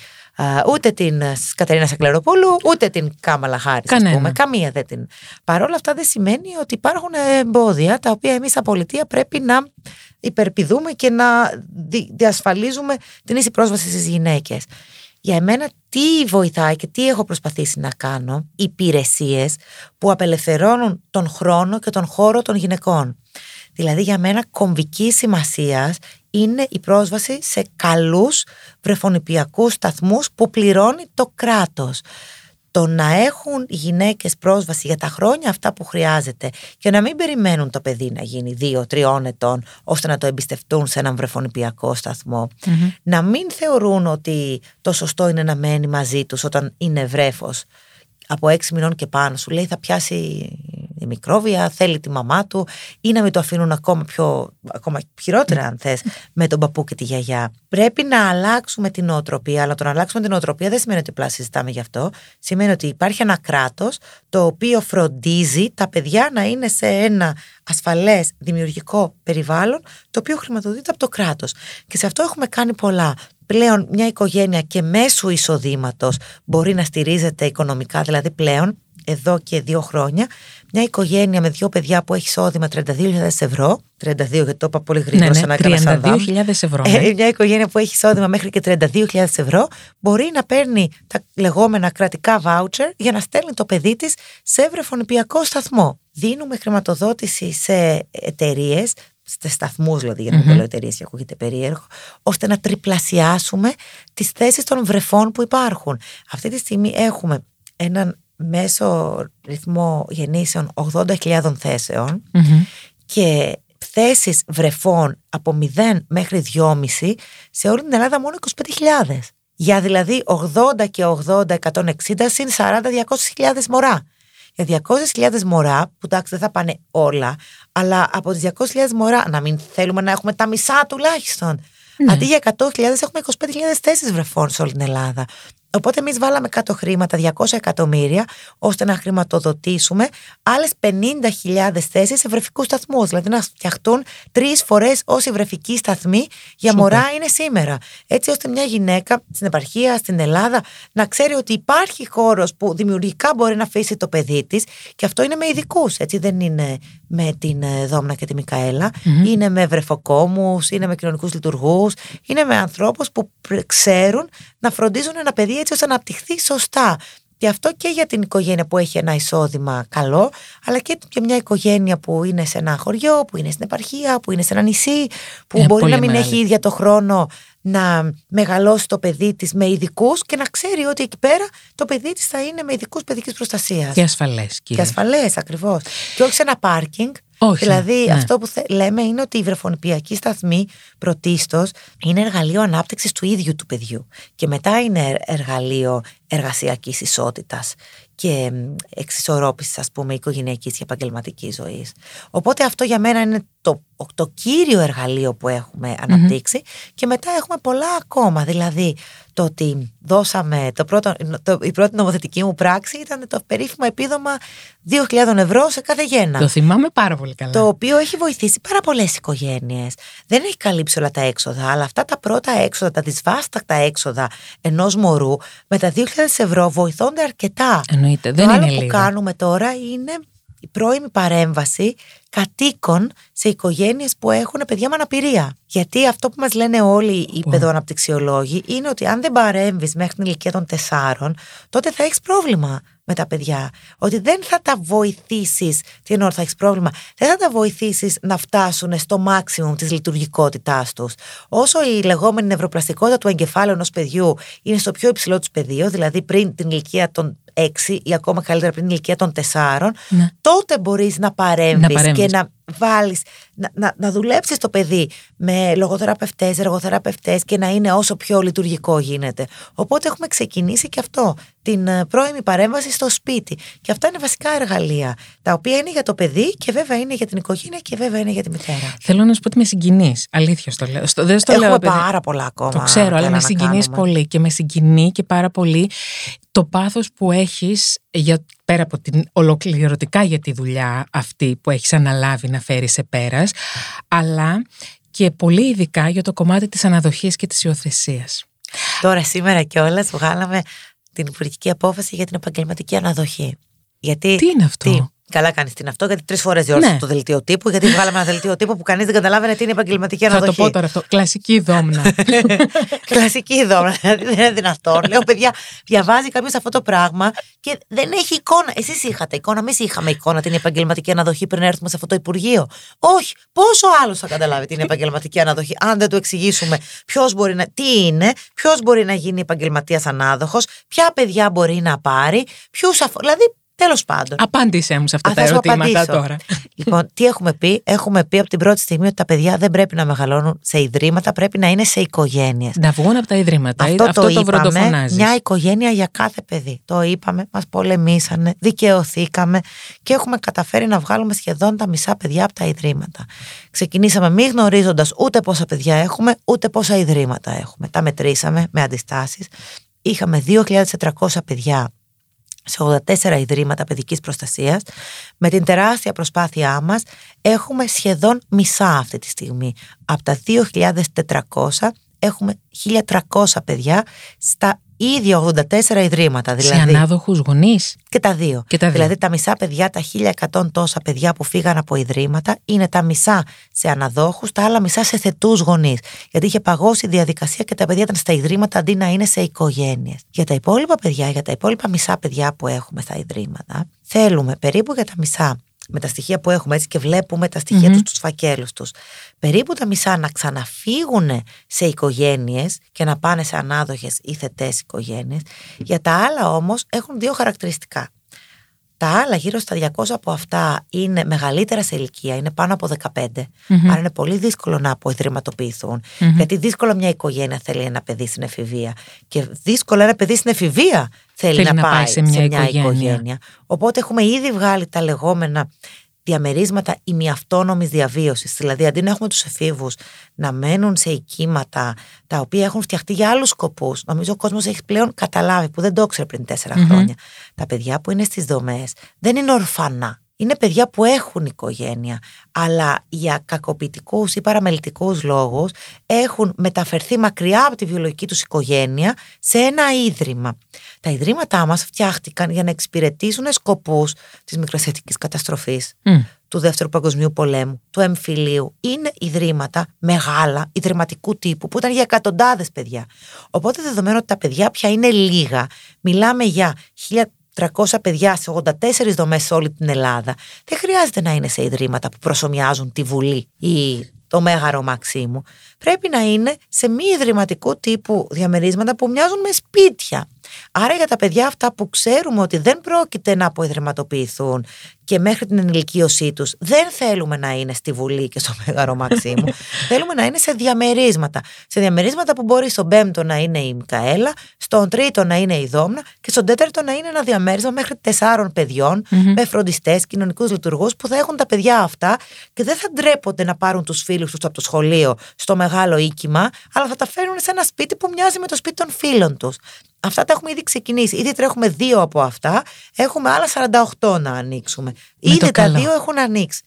Ούτε την Κατερίνα Σακλεροπούλου, ούτε την Κάμαλα Χάρης, ας πούμε. Καμία δεν την. Παρ' όλα αυτά δεν σημαίνει ότι υπάρχουν εμπόδια τα οποία εμείς από πολιτεία πρέπει να υπερπηδούμε και να διασφαλίζουμε την ίση πρόσβαση στις γυναίκες για εμένα τι βοηθάει και τι έχω προσπαθήσει να κάνω, υπηρεσίες που απελευθερώνουν τον χρόνο και τον χώρο των γυναικών. Δηλαδή για μένα κομβική σημασία είναι η πρόσβαση σε καλούς βρεφονιπιακούς σταθμούς που πληρώνει το κράτος. Το να έχουν οι γυναίκες πρόσβαση για τα χρόνια αυτά που χρειάζεται και να μην περιμένουν το παιδί να γίνει δύο-τριών ετών ώστε να το εμπιστευτούν σε έναν βρεφονιπιακό Να μην θεωρούν ότι το σωστό είναι να μένει μαζί τους όταν είναι βρέφος. Από έξι μηνών και πάνω σου λέει θα πιάσει η μικρόβια, θέλει τη μαμά του ή να μην το αφήνουν ακόμα, πιο, ακόμα χειρότερα αν θες με τον παππού και τη γιαγιά. Πρέπει να αλλάξουμε την νοοτροπία, αλλά το να αλλάξουμε την νοοτροπία δεν σημαίνει ότι απλά συζητάμε γι' αυτό. Σημαίνει ότι υπάρχει ένα κράτος το οποίο φροντίζει τα παιδιά να είναι σε ένα ασφαλές δημιουργικό περιβάλλον το οποίο χρηματοδοτείται από το κράτος. Και σε αυτό έχουμε κάνει πολλά πλέον μια οικογένεια και μέσου εισοδήματος μπορεί να στηρίζεται οικονομικά, δηλαδή πλέον εδώ και δύο χρόνια, μια οικογένεια με δύο παιδιά που έχει εισόδημα 32.000 ευρώ, 32 γιατί το είπα πολύ γρήγορα ναι, ναι, σαν να 32.000 ευρώ. Ε, ναι. μια οικογένεια που έχει εισόδημα μέχρι και 32.000 ευρώ μπορεί να παίρνει τα λεγόμενα κρατικά voucher για να στέλνει το παιδί της σε βρεφονιπιακό σταθμό. Δίνουμε χρηματοδότηση σε εταιρείες σε σταθμούς δηλαδή, για να μην mm-hmm. λέω εταιρείες και ακούγεται περίεργο, ώστε να τριπλασιάσουμε τις θέσεις των βρεφών που υπάρχουν. Αυτή τη στιγμή έχουμε έναν μέσο ρυθμό γεννήσεων 80.000 θεσεων και θέσεις βρεφών από 0 μέχρι 2,5 σε όλη την Ελλάδα μόνο 25.000. Για δηλαδή 80 και 80, 160 συν 40, 200.000 μωρά για 200.000 μωρά, που εντάξει δεν θα πάνε όλα, αλλά από τις 200.000 μωρά να μην θέλουμε να έχουμε τα μισά τουλάχιστον. Ναι. Αντί για 100.000 έχουμε 25.000 θέσεις βρεφών σε όλη την Ελλάδα. Οπότε εμείς βάλαμε κάτω χρήματα, 200 εκατομμύρια, ώστε να χρηματοδοτήσουμε άλλες 50.000 θέσεις σε βρεφικούς σταθμούς. Δηλαδή να φτιαχτούν τρεις φορές όσοι βρεφικοί σταθμοί για μωρά είναι σήμερα. Έτσι ώστε μια γυναίκα στην επαρχία, στην Ελλάδα, να ξέρει ότι υπάρχει χώρος που δημιουργικά μπορεί να αφήσει το παιδί της και αυτό είναι με ειδικούς. Έτσι δεν είναι με την ε, Δόμνα και τη μικαελα είναι με βρεφοκόμους, είναι με κοινωνικούς λειτουργούς, είναι με ανθρώπους που ξέρουν να φροντίζουν ένα παιδί έτσι ώστε να αναπτυχθεί σωστά. Και αυτό και για την οικογένεια που έχει ένα εισόδημα καλό, αλλά και για μια οικογένεια που είναι σε ένα χωριό, που είναι στην επαρχία, που είναι σε ένα νησί, που ε, μπορεί να μην έχει ίδια το χρόνο να μεγαλώσει το παιδί της με ειδικούς και να ξέρει ότι εκεί πέρα το παιδί της θα είναι με ειδικούς παιδικής προστασίας. Και ασφαλές, Και ασφαλές, ακριβώς. Και όχι σε ένα πάρκινγκ. Όχι, δηλαδή, ναι. αυτό που λέμε είναι ότι η βρεφονιπιακή σταθμή πρωτίστως είναι εργαλείο ανάπτυξης του ίδιου του παιδιού. Και μετά είναι εργαλείο εργασιακής ισότητας και εξισορρόπησης, ας πούμε, οικογενειακής και επαγγελματικής ζωής. Οπότε αυτό για μένα είναι το, το κύριο εργαλείο που έχουμε και μετά έχουμε πολλά ακόμα. Δηλαδή, το ότι δώσαμε. Το πρώτο, το, η πρώτη νομοθετική μου πράξη ήταν το περίφημο επίδομα 2.000 ευρώ σε κάθε γέννα. Το θυμάμαι πάρα πολύ καλά. Το οποίο έχει βοηθήσει πάρα πολλές οικογένειες. Δεν έχει καλύψει όλα τα έξοδα, αλλά αυτά τα πρώτα έξοδα, τα δυσβάστακτα έξοδα ενός μωρού με τα 2.000 ευρώ βοηθώνται αρκετά. Εννοείται. Δεν το είναι άλλο λίγο. που κάνουμε τώρα είναι η πρώιμη παρέμβαση κατοίκων σε οικογένειες που έχουν παιδιά με αναπηρία. Γιατί αυτό που μας λένε όλοι οι παιδοαναπτυξιολόγοι είναι ότι αν δεν παρέμβεις μέχρι την ηλικία των τεσσάρων, τότε θα έχεις πρόβλημα με τα παιδιά. Ότι δεν θα τα βοηθήσεις. Τι εννοώ, θα έχεις πρόβλημα. Δεν θα τα βοηθήσεις να φτάσουν στο μάξιμουμ της λειτουργικότητάς τους. Όσο η λεγόμενη νευροπλαστικότητα του εγκεφάλου ενός παιδιού είναι στο πιο υψηλό του πεδίο, δηλαδή πριν την ηλικία των 6 ή ακόμα καλύτερα πριν την ηλικία των 4, Ναι. τότε μπορείς να παρέμβεις, Να παρέμβεις. και να βάλεις, να, να, να δουλέψεις το παιδί με λογοθεραπευτές, εργοθεραπευτές και να είναι όσο πιο λειτουργικό γίνεται. Οπότε έχουμε ξεκινήσει και αυτό, την ε, πρώιμη παρέμβαση στο σπίτι. Και αυτά είναι βασικά εργαλεία, τα οποία είναι για το παιδί και βέβαια είναι για την οικογένεια και βέβαια είναι για τη μητέρα. Θέλω να σου πω ότι με συγκινείς. Αλήθεια στο λέω. Στο, δεν στο Έχουμε λέω, παιδί. πάρα πολλά ακόμα. Το ξέρω, αλλά πέρα με να συγκινείς κάνουμε. πολύ και με συγκινεί και πάρα πολύ το πάθος που έχεις για, πέρα από την ολοκληρωτικά για τη δουλειά αυτή που έχεις αναλάβει να φέρεις σε πέρας, αλλά και πολύ ειδικά για το κομμάτι της αναδοχής και της υιοθεσίας. Τώρα σήμερα κιόλας βγάλαμε την υπουργική απόφαση για την επαγγελματική αναδοχή. Γιατί. Τι είναι αυτό; Τι, καλά κάνεις την αυτό, γιατί τρεις φορές διόρθωσε Ναι. το δελτίο τύπου. Γιατί βγάλαμε ένα δελτίο τύπου που κανείς δεν καταλάβαινε τι είναι επαγγελματική Θα το αναδοχή. πω τώρα αυτό. Κλασική δόμνα. Κλασική δόμνα. Δηλαδή δεν είναι δυνατόν. Λέω, παιδιά, διαβάζει κάποιος αυτό το πράγμα και δεν έχει εικόνα. Εσείς είχατε εικόνα, εμείς είχαμε εικόνα την επαγγελματική αναδοχή πριν έρθουμε σε αυτό το Υπουργείο. Όχι. Πόσο άλλος θα καταλάβει την επαγγελματική αναδοχή, αν δεν του εξηγήσουμε ποιος μπορεί να. Τι είναι, ποιος μπορεί να γίνει επαγγελματίας ανάδοχος, ποια παιδιά μπορεί να πάρει, ποιους αφο... Δηλαδή, τέλος πάντων. Απάντησέ μου σε αυτά Α, τα θα σου ερωτήματα απαντήσω. τώρα. Λοιπόν, τι έχουμε πει; Έχουμε πει από την πρώτη στιγμή ότι τα παιδιά δεν πρέπει να μεγαλώνουν σε ιδρύματα, πρέπει να είναι σε οικογένειες. Να βγουν από τα ιδρύματα. Αυτό, αυτό το, το είπαμε, βροντοφωνάζεις. μια οικογένεια για κάθε παιδί. Το είπαμε, μας πολεμήσανε, δικαιωθήκαμε και έχουμε καταφέρει να βγάλουμε σχεδόν τα μισά παιδιά από τα ιδρύματα. Ξεκινήσαμε μη γνωρίζοντας ούτε πόσα παιδιά έχουμε, ούτε πόσα ιδρύματα έχουμε. Τα μετρήσαμε με αντιστάσεις. Είχαμε 2.400 παιδιά σε 84 ιδρύματα παιδικής προστασίας. Με την τεράστια προσπάθειά μας έχουμε σχεδόν μισά αυτή τη στιγμή. Από τα 2.400 έχουμε 1.300 παιδιά στα ίδια 84 ιδρύματα. Σε Δηλαδή, ανάδοχους γονείς. και τα δύο. Και τα δύο. Δηλαδή τα μισά παιδιά, τα 1100 τόσα παιδιά που φύγαν από ιδρύματα, είναι τα μισά σε αναδόχους, τα άλλα μισά σε θετούς γονείς. Γιατί είχε παγώσει η διαδικασία και τα παιδιά ήταν στα ιδρύματα αντί να είναι σε οικογένειες. Για τα υπόλοιπα παιδιά, για τα υπόλοιπα μισά παιδιά που έχουμε στα ιδρύματα, θέλουμε περίπου για τα μισά με τα στοιχεία που έχουμε έτσι και βλέπουμε τα στοιχεία τους στους φακέλους τους. Περίπου τα μισά να ξαναφύγουν σε οικογένειες και να πάνε σε ανάδοχες ή θετές οικογένειες. Για τα άλλα όμως έχουν δύο χαρακτηριστικά. Τα άλλα γύρω στα 200 από αυτά είναι μεγαλύτερα σε ηλικία, είναι πάνω από 15. Άρα είναι πολύ δύσκολο να αποϊδρυματοποιηθούν. Γιατί δύσκολα μια οικογένεια θέλει ένα παιδί στην εφηβεία. Και δύσκολα ένα παιδί στην εφηβεία θέλει, Θέλει να, να πάει πάει σε μια οικογένεια. οικογένεια. Οπότε έχουμε ήδη βγάλει τα λεγόμενα διαμερίσματα ημιαυτόνομης διαβίωσης. Δηλαδή αντί να έχουμε τους εφήβους να μένουν σε οικήματα τα οποία έχουν φτιαχτεί για άλλους σκοπούς. Νομίζω ο κόσμος έχει πλέον καταλάβει που δεν το ήξερε πριν τέσσερα χρόνια. Τα παιδιά που είναι στις δομές δεν είναι ορφανά. Είναι παιδιά που έχουν οικογένεια, αλλά για κακοποιητικούς ή παραμελητικούς λόγους έχουν μεταφερθεί μακριά από τη βιολογική τους οικογένεια σε ένα ίδρυμα. Τα ιδρύματά μας φτιάχτηκαν για να εξυπηρετήσουν σκοπούς της μικρασιατικής καταστροφής, Μμ. του Δεύτερου Παγκοσμίου Πολέμου, του εμφυλίου. Είναι ιδρύματα μεγάλα, ιδρυματικού τύπου, που ήταν για εκατοντάδες παιδιά. Οπότε δεδομένου ότι τα παιδιά πια είναι λίγα, μιλάμε για 1.300 παιδιά σε 84 δομές σε όλη την Ελλάδα, δεν χρειάζεται να είναι σε ιδρύματα που προσωμιάζουν τη Βουλή ή το Μέγαρο Μαξίμου. Πρέπει να είναι σε μη ιδρυματικού τύπου διαμερίσματα που μοιάζουν με σπίτια. Άρα για τα παιδιά αυτά που ξέρουμε ότι δεν πρόκειται να αποϊδρυματοποιηθούν και μέχρι την ενηλικίωσή τους δεν θέλουμε να είναι στη Βουλή και στο Μέγαρο Μαξίμου. θέλουμε να είναι σε διαμερίσματα. Σε διαμερίσματα που μπορεί στον πέμπτο να είναι η Μικαέλα, στον τρίτο να είναι η Δόμνα και στον τέταρτο να είναι ένα διαμέρισμα μέχρι τεσσάρων παιδιών με φροντιστές, κοινωνικούς λειτουργούς που θα έχουν τα παιδιά αυτά και δεν θα ντρέπονται να πάρουν τους φίλους τους από το σχολείο στο μεγάλο οίκημα, αλλά θα τα φέρουν σε ένα σπίτι που μοιάζει με το σπίτι των φίλων τους. Αυτά τα έχουμε ήδη ξεκινήσει. Ήδη τρέχουμε δύο από αυτά. Έχουμε άλλα 48 να ανοίξουμε. Με ήδη το τα καλό. δύο έχουν ανοίξει.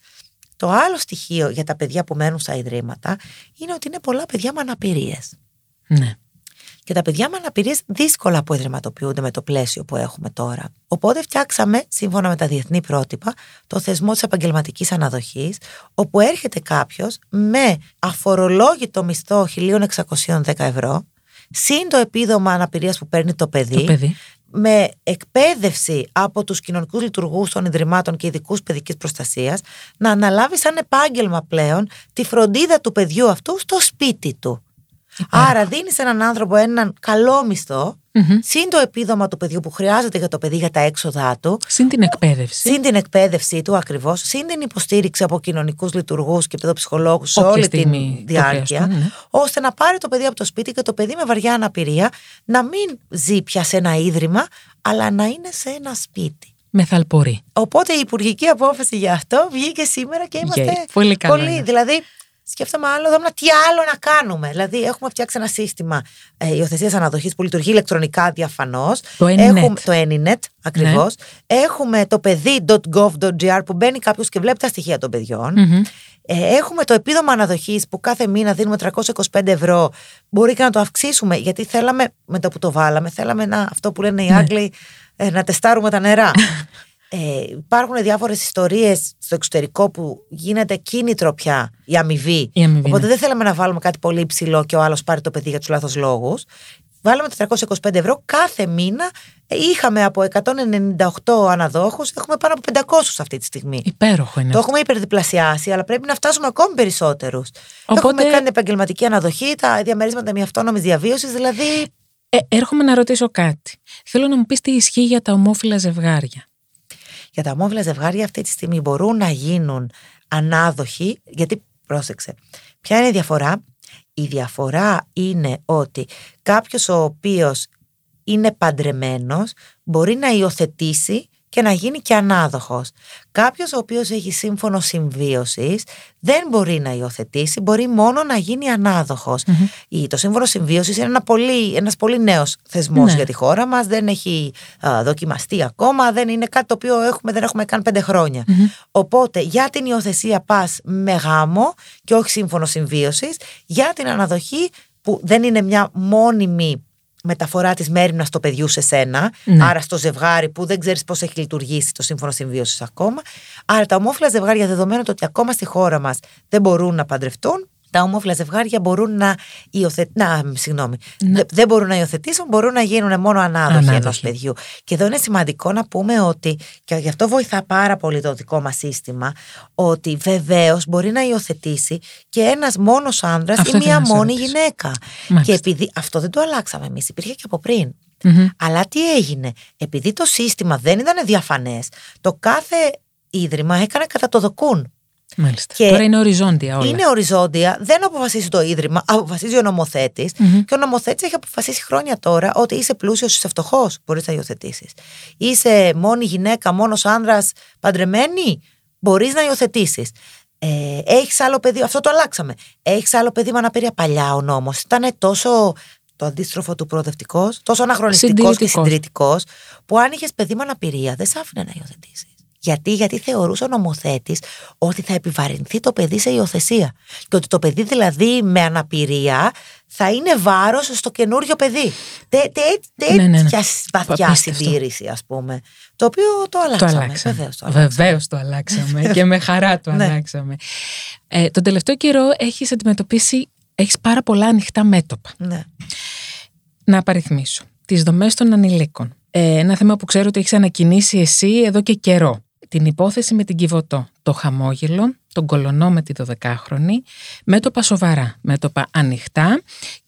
Το άλλο στοιχείο για τα παιδιά που μένουν στα ιδρύματα είναι ότι είναι πολλά παιδιά με αναπηρίες. Ναι. Και τα παιδιά με αναπηρίες δύσκολα αποϊδρυματοποιούνται με το πλαίσιο που έχουμε τώρα. Οπότε φτιάξαμε, σύμφωνα με τα διεθνή πρότυπα, το θεσμό της επαγγελματικής αναδοχής, όπου έρχεται κάποιος με αφορολόγητο μισθό 1.610 ευρώ, συν το επίδομα αναπηρίας που παίρνει το παιδί, Το παιδί. με εκπαίδευση από τους κοινωνικούς λειτουργούς των Ιδρυμάτων και ειδικούς παιδικής προστασίας να αναλάβει σαν επάγγελμα πλέον τη φροντίδα του παιδιού αυτού στο σπίτι του. Άρα δίνεις σε έναν άνθρωπο έναν καλό μισθό, συν το επίδομα του παιδιού που χρειάζεται για το παιδί για τα έξοδά του. Συν την εκπαίδευση. Συν την εκπαίδευσή του ακριβώς. Συν την υποστήριξη από κοινωνικούς λειτουργούς και παιδοψυχολόγους σε Όποια όλη τη στιγμή το διάρκεια. χρειαστούν, ναι. ώστε να πάρει το παιδί από το σπίτι και το παιδί με βαριά αναπηρία να μην ζει πια σε ένα ίδρυμα, αλλά να είναι σε ένα σπίτι. Μεθαλπορεί. Οπότε η υπουργική απόφαση για αυτό βγήκε σήμερα και είμαστε Βγαίνει. Πολύ καλό είναι. Δηλαδή, σκέφτομαι άλλο, δούμε τι άλλο να κάνουμε. Δηλαδή, έχουμε φτιάξει ένα σύστημα ε, υιοθεσίας αναδοχής που λειτουργεί ηλεκτρονικά διαφανώς. Το Anynet. Έχουμε το Anynet, ακριβώς. Ναι. Έχουμε το παιδί.gov.gr που μπαίνει κάποιος και βλέπει τα στοιχεία των παιδιων Μμμ. Ε, έχουμε το επίδομα αναδοχής που κάθε μήνα δίνουμε 325 ευρώ. Μπορεί και να το αυξήσουμε, γιατί θέλαμε, με το που το βάλαμε, θέλαμε να, αυτό που λένε οι Ναι. Άγγλοι, ε, να τεστάρουμε τα νερά. Ε, υπάρχουν διάφορες ιστορίες στο εξωτερικό που γίνεται κίνητρο πια η αμοιβή. Η αμοιβή, Οπότε ναι. δεν θέλαμε να βάλουμε κάτι πολύ υψηλό και ο άλλος πάρει το παιδί για τους λάθος λόγους. Βάλαμε 425 ευρώ κάθε μήνα. Ε, Είχαμε από 198 αναδόχους, έχουμε πάνω από 500 αυτή τη στιγμή. Υπέροχο είναι. Το αυτό. έχουμε υπερδιπλασιάσει, αλλά πρέπει να φτάσουμε ακόμη περισσότερους. Οπότε- Έχουμε κάνει επαγγελματική αναδοχή, τα διαμερίσματα μη αυτόνομης διαβίωσης, δηλαδή. Ε, έρχομαι να ρωτήσω κάτι. Θέλω να μου πεις τι ισχύει για τα ομόφυλα ζευγάρια. Για τα ομόφυλα ζευγάρια αυτή τη στιγμή μπορούν να γίνουν ανάδοχοι, γιατί πρόσεξε. Ποια είναι η διαφορά; Η διαφορά είναι ότι κάποιος ο οποίος είναι παντρεμένος μπορεί να υιοθετήσει και να γίνει και ανάδοχος. Κάποιος ο οποίος έχει σύμφωνο συμβίωσης δεν μπορεί να υιοθετήσει, μπορεί μόνο να γίνει ανάδοχος. Η- Το σύμφωνο συμβίωσης είναι ένα πολύ, ένας πολύ νέος θεσμός Ναι. για τη χώρα μας, δεν έχει α, δοκιμαστεί ακόμα, δεν είναι κάτι το οποίο έχουμε, δεν έχουμε καν πέντε χρόνια. Οπότε για την υιοθεσία πας με γάμο και όχι σύμφωνο συμβίωσης, για την αναδοχή που δεν είναι μια μόνιμη μεταφορά της μέρημνας του παιδιού σε σένα, Ναι. άρα στο ζευγάρι που δεν ξέρεις πώς έχει λειτουργήσει το σύμφωνο συμβίωσης ακόμα. Άρα τα ομόφυλα ζευγάρια δεδομένου το ότι ακόμα στη χώρα μας δεν μπορούν να παντρευτούν, τα ομόφυλα ζευγάρια μπορούν να υιοθετήσουν. Να, συγγνώμη. Δε- δεν μπορούν να υιοθετήσουν, μπορούν να γίνουν μόνο ανάδοχοι Ανάδοχοι. ενός παιδιού. Και εδώ είναι σημαντικό να πούμε ότι, και γι' αυτό βοηθά πάρα πολύ το δικό μας σύστημα, ότι βεβαίως μπορεί να υιοθετήσει και ένας μόνος άνδρας ή Αυτό ήθελα μία να σε μόνη ρωτήσω. γυναίκα. Μάλιστα. Και επειδή αυτό δεν το αλλάξαμε εμείς, υπήρχε και από πριν. Μμμ. Αλλά τι έγινε, επειδή το σύστημα δεν ήταν διαφανές, το κάθε ίδρυμα έκανε κατά το δοκούν. Μάλιστα. Και Τώρα είναι οριζόντια όλα. Είναι οριζόντια, δεν αποφασίζει το ίδρυμα, αποφασίζει ο νομοθετη Μμμ. Και ο νομοθέτης έχει αποφασίσει χρόνια τώρα ότι είσαι πλούσιος, είσαι φτωχός, μπορείς να υιοθετήσεις. Είσαι μόνη γυναίκα, μόνος άνδρας, παντρεμένη, μπορείς να υιοθετήσεις. Ε, έχεις άλλο παιδί, αυτό το αλλάξαμε. Έχεις άλλο παιδί με αναπηρία. Παλιά ο νόμος ήταν τόσο το αντίστροφο του προοδευτικός, τόσο αναχρονιστικός και Συντηρητικός. συντηρητικός, που αν είχες παιδί με αναπηρία, δεν σ' άφηνε να υιοθετήσεις. Γιατί, γιατί θεωρούσε ο νομοθέτης ότι θα επιβαρυνθεί το παιδί σε υιοθεσία. Και ότι το παιδί δηλαδή με αναπηρία θα είναι βάρος στο καινούριο παιδί. Τε- τε- Τέτοια Ναι, ναι, ναι. βαθιά Απίστευτο. συντήρηση, ας πούμε. Το οποίο το Το αλλάξαμε. αλλάξαμε. Βεβαίως το αλλάξαμε. Βεβαίως το αλλάξαμε και με χαρά το Ναι. αλλάξαμε. Ε, τον τελευταίο καιρό έχεις αντιμετωπίσει, έχεις πάρα πολλά ανοιχτά μέτωπα. Ναι. Να απαριθμίσω. Τις δομές των ανηλίκων. Ε, ένα θέμα που ξέρω ότι έχεις ανακοινήσει εσύ εδώ και καιρό. Την υπόθεση με την Κιβωτό. Το χαμόγελο, τον κολονό με τη 12χρονη. Μέτωπα σοβαρά, μέτωπα ανοιχτά.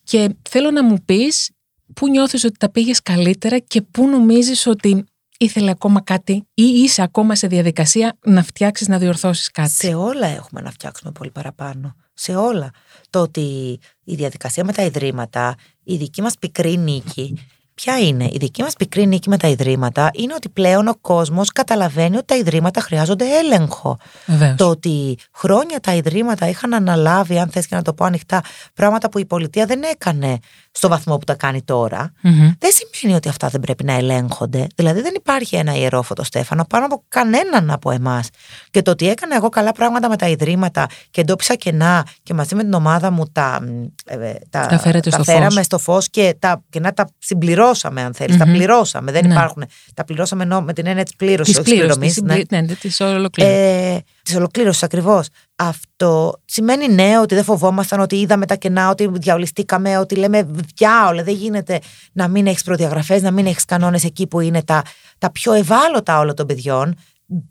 Και θέλω να μου πεις πού νιώθεις ότι τα πήγες καλύτερα και πού νομίζεις ότι ήθελε ακόμα κάτι ή είσαι ακόμα σε διαδικασία να φτιάξεις, να διορθώσεις κάτι. Σε όλα έχουμε να φτιάξουμε πολύ παραπάνω. Σε όλα. Το ότι η διαδικασία με τα ιδρύματα, η δική μας πικρή νίκη, ποια είναι. Η δική μας πικρή νίκη με τα ιδρύματα είναι ότι πλέον ο κόσμος καταλαβαίνει ότι τα ιδρύματα χρειάζονται έλεγχο. Βεβαίως. Το ότι χρόνια τα ιδρύματα είχαν αναλάβει, αν θες και να το πω ανοιχτά, πράγματα που η πολιτεία δεν έκανε στο βαθμό που τα κάνει τώρα, Μμμ. δεν σημαίνει ότι αυτά δεν πρέπει να ελέγχονται. Δηλαδή δεν υπάρχει ένα ιερό φωτοστέφανο πάνω από κανέναν από εμάς. Και το ότι έκανα εγώ καλά πράγματα με τα ιδρύματα και εντόπισα κενά και μαζί με την ομάδα μου τα, μ, ε, ε, τα, Τα φέρετε στο φέραμε φως. στο φως και τα κενά τα συμπληρώσαμε, αν θέλεις. Τα Μμμ. πληρώσαμε. Δεν Ναι. υπάρχουν. Τα πληρώσαμε ενώ με την έννοια της πλήρωσης, Της όχι της πλήρωσης, πληρωμής, της, συμπλή- ναι, της ολοκλήρωσης. ε, της ολοκλήρωσης ακριβώς. Αυτό σημαίνει ναι, ότι δεν φοβόμασταν, ότι είδαμε τα κενά, ότι διαολιστήκαμε, ότι λέμε διάολε, δεν γίνεται να μην έχεις προδιαγραφές, να μην έχεις κανόνες εκεί που είναι τα, τα πιο ευάλωτα όλων των παιδιών.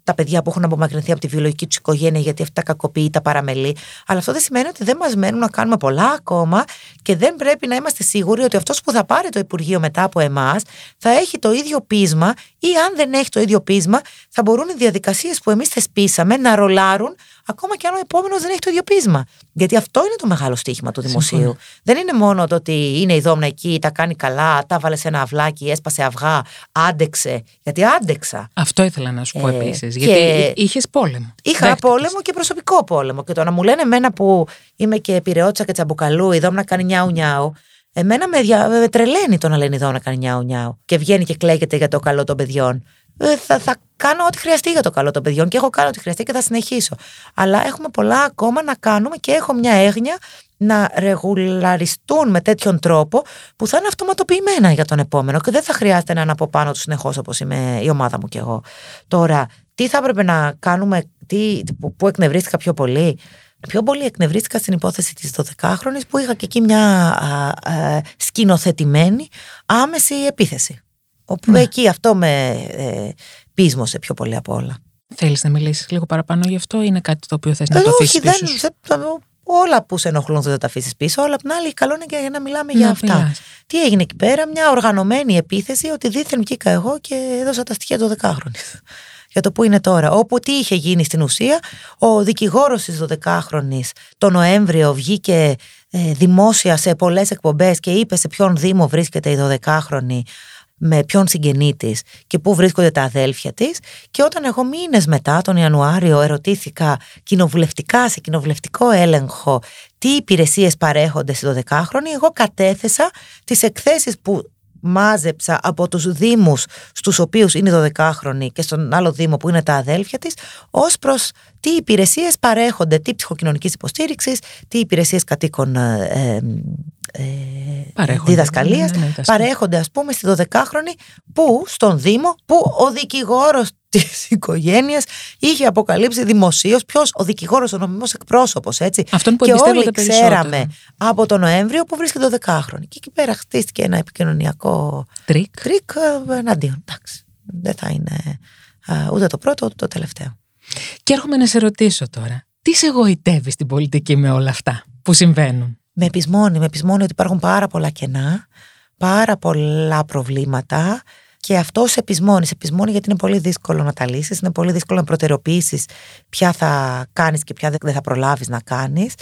Τα παιδιά που έχουν απομακρυνθεί από τη βιολογική τους οικογένεια γιατί αυτά κακοποιεί, τα παραμελεί. Αλλά αυτό δεν σημαίνει ότι δεν μας μένουν να κάνουμε πολλά ακόμα και δεν πρέπει να είμαστε σίγουροι ότι αυτός που θα πάρει το Υπουργείο μετά από εμάς θα έχει το ίδιο πείσμα ή αν δεν έχει το ίδιο πείσμα θα μπορούν οι διαδικασίες που εμείς θεσπίσαμε να ρολάρουν ακόμα και αν ο επόμενος δεν έχει το ίδιο πείσμα. Γιατί αυτό είναι το μεγάλο στίχημα του δημοσίου. Δεν είναι μόνο το ότι είναι η δόμνα εκεί, τα κάνει καλά, τα βάλε σε ένα αυλάκι, έσπασε αυγά, άντεξε. Γιατί άντεξα. Αυτό ήθελα να σου πω ε, επίσης. Γιατί είχες πόλεμο. Είχα Δέχτηκες. πόλεμο και προσωπικό πόλεμο. Και το να μου λένε εμένα που είμαι και πυρεώτσα και τσαμπουκαλού, η δόμνα κάνει νιάου νιάου. Εμένα με, δια... με τρελαίνει το να λένε η δόμνα κάνει νιάου νιάου. Και βγαίνει και κλαίγεται για το καλό των παιδιών. Ε, θα, θα κάνω ό,τι χρειαστεί για το καλό των παιδιών και έχω κάνει ό,τι χρειαστεί και θα συνεχίσω. Αλλά έχουμε πολλά ακόμα να κάνουμε και έχω μια έγνοια να ρεγουλαριστούν με τέτοιον τρόπο που θα είναι αυτοματοποιημένα για τον επόμενο και δεν θα χρειάζεται να είναι από πάνω τους συνεχώς όπως είμαι η ομάδα μου κι εγώ. Τώρα, τι θα έπρεπε να κάνουμε, τι, που εκνευρίστηκα πιο πολύ; Πιο πολύ εκνευρίστηκα στην υπόθεση της 12χρονης που είχα και εκεί μια α, α, σκηνοθετημένη άμεση επίθεση. Όπου ναι. εκεί αυτό με ε, πείσμωσε πιο πολύ από όλα. Θέλεις να μιλήσεις λίγο παραπάνω γι' αυτό ή είναι κάτι το οποίο θες να το αφήσεις πίσω δεν, όλα που σε ενοχλούν δεν θα τα αφήσεις πίσω, αλλά απ' την άλλη καλό είναι και για να μιλάμε για αυτά. Τι έγινε εκεί πέρα, μια οργανωμένη επίθεση ότι δίθεν βγήκα εγώ και έδωσα τα στοιχεία του 12χρονη. για το που είναι τώρα. Όπου τι είχε γίνει στην ουσία, ο δικηγόρος της 12χρονης το Νοέμβριο βγήκε ε, δημόσια σε πολλές εκπομπές και είπε σε ποιον Δήμο βρίσκεται η 12χρονη με ποιον συγγενή της και πού βρίσκονται τα αδέλφια της. Και όταν εγώ μήνες μετά, τον Ιανουάριο, ερωτήθηκα κοινοβουλευτικά, σε κοινοβουλευτικό έλεγχο, τι υπηρεσίες παρέχονται στη 12χρονη, εγώ κατέθεσα τις εκθέσεις που μάζεψα από τους δήμους στους οποίους είναι 12χρονη και στον άλλο δήμο που είναι τα αδέλφια της ως προς τι υπηρεσίες παρέχονται, τι ψυχοκοινωνικής υποστήριξης, τι υπηρεσίες κατοίκων ε, ε, παρέχονται, διδασκαλίας ναι, ναι, ναι, παρέχονται ας πούμε στη 12χρονη που στον Δήμο που ο δικηγόρος της οικογένειας είχε αποκαλύψει δημοσίως ποιος ο δικηγόρος ο νομιμός εκπρόσωπος έτσι. Αυτόν που και όλοι ξέραμε από τον Νοέμβριο που βρίσκεται 12χρονη και εκεί πέρα χτίστηκε ένα επικοινωνιακό τρικ, τρικ ε, εναντίον. Εντάξει δεν θα είναι ούτε το πρώτο ούτε το τελευταίο και έρχομαι να σε ρωτήσω τώρα τι σε γοητεύει στην πολιτική με όλα αυτά που συμβαίνουν; Με πεισμώνει, με πεισμώνει ότι υπάρχουν πάρα πολλά κενά, πάρα πολλά προβλήματα και αυτό σε επισμώνει. Σε επισμώνει γιατί είναι πολύ δύσκολο να τα λύσεις, είναι πολύ δύσκολο να προτεραιοποιήσεις ποια θα κάνεις και ποια δεν θα προλάβεις να κάνεις.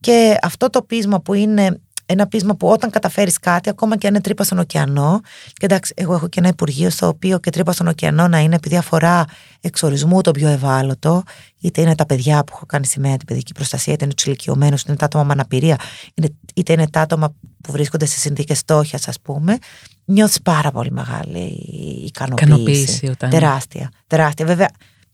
Και αυτό το πείσμα που είναι ένα πείσμα που όταν καταφέρεις κάτι, ακόμα και αν είναι τρύπα στον ωκεανό. Και εντάξει, εγώ έχω και ένα υπουργείο στο οποίο και τρύπα στον ωκεανό να είναι επειδή αφορά εξορισμού το πιο ευάλωτο, είτε είναι τα παιδιά που έχω κάνει σημαία την παιδική προστασία, είτε είναι τους ηλικιωμένους, είτε είναι τα άτομα με αναπηρία, είτε είναι τα άτομα που βρίσκονται σε συνθήκες στόχιας, ας πούμε. Νιώθεις πάρα πολύ μεγάλη ικανοποίηση. ικανοποίηση όταν... Τεράστια. Τεράστια. Βέβαια,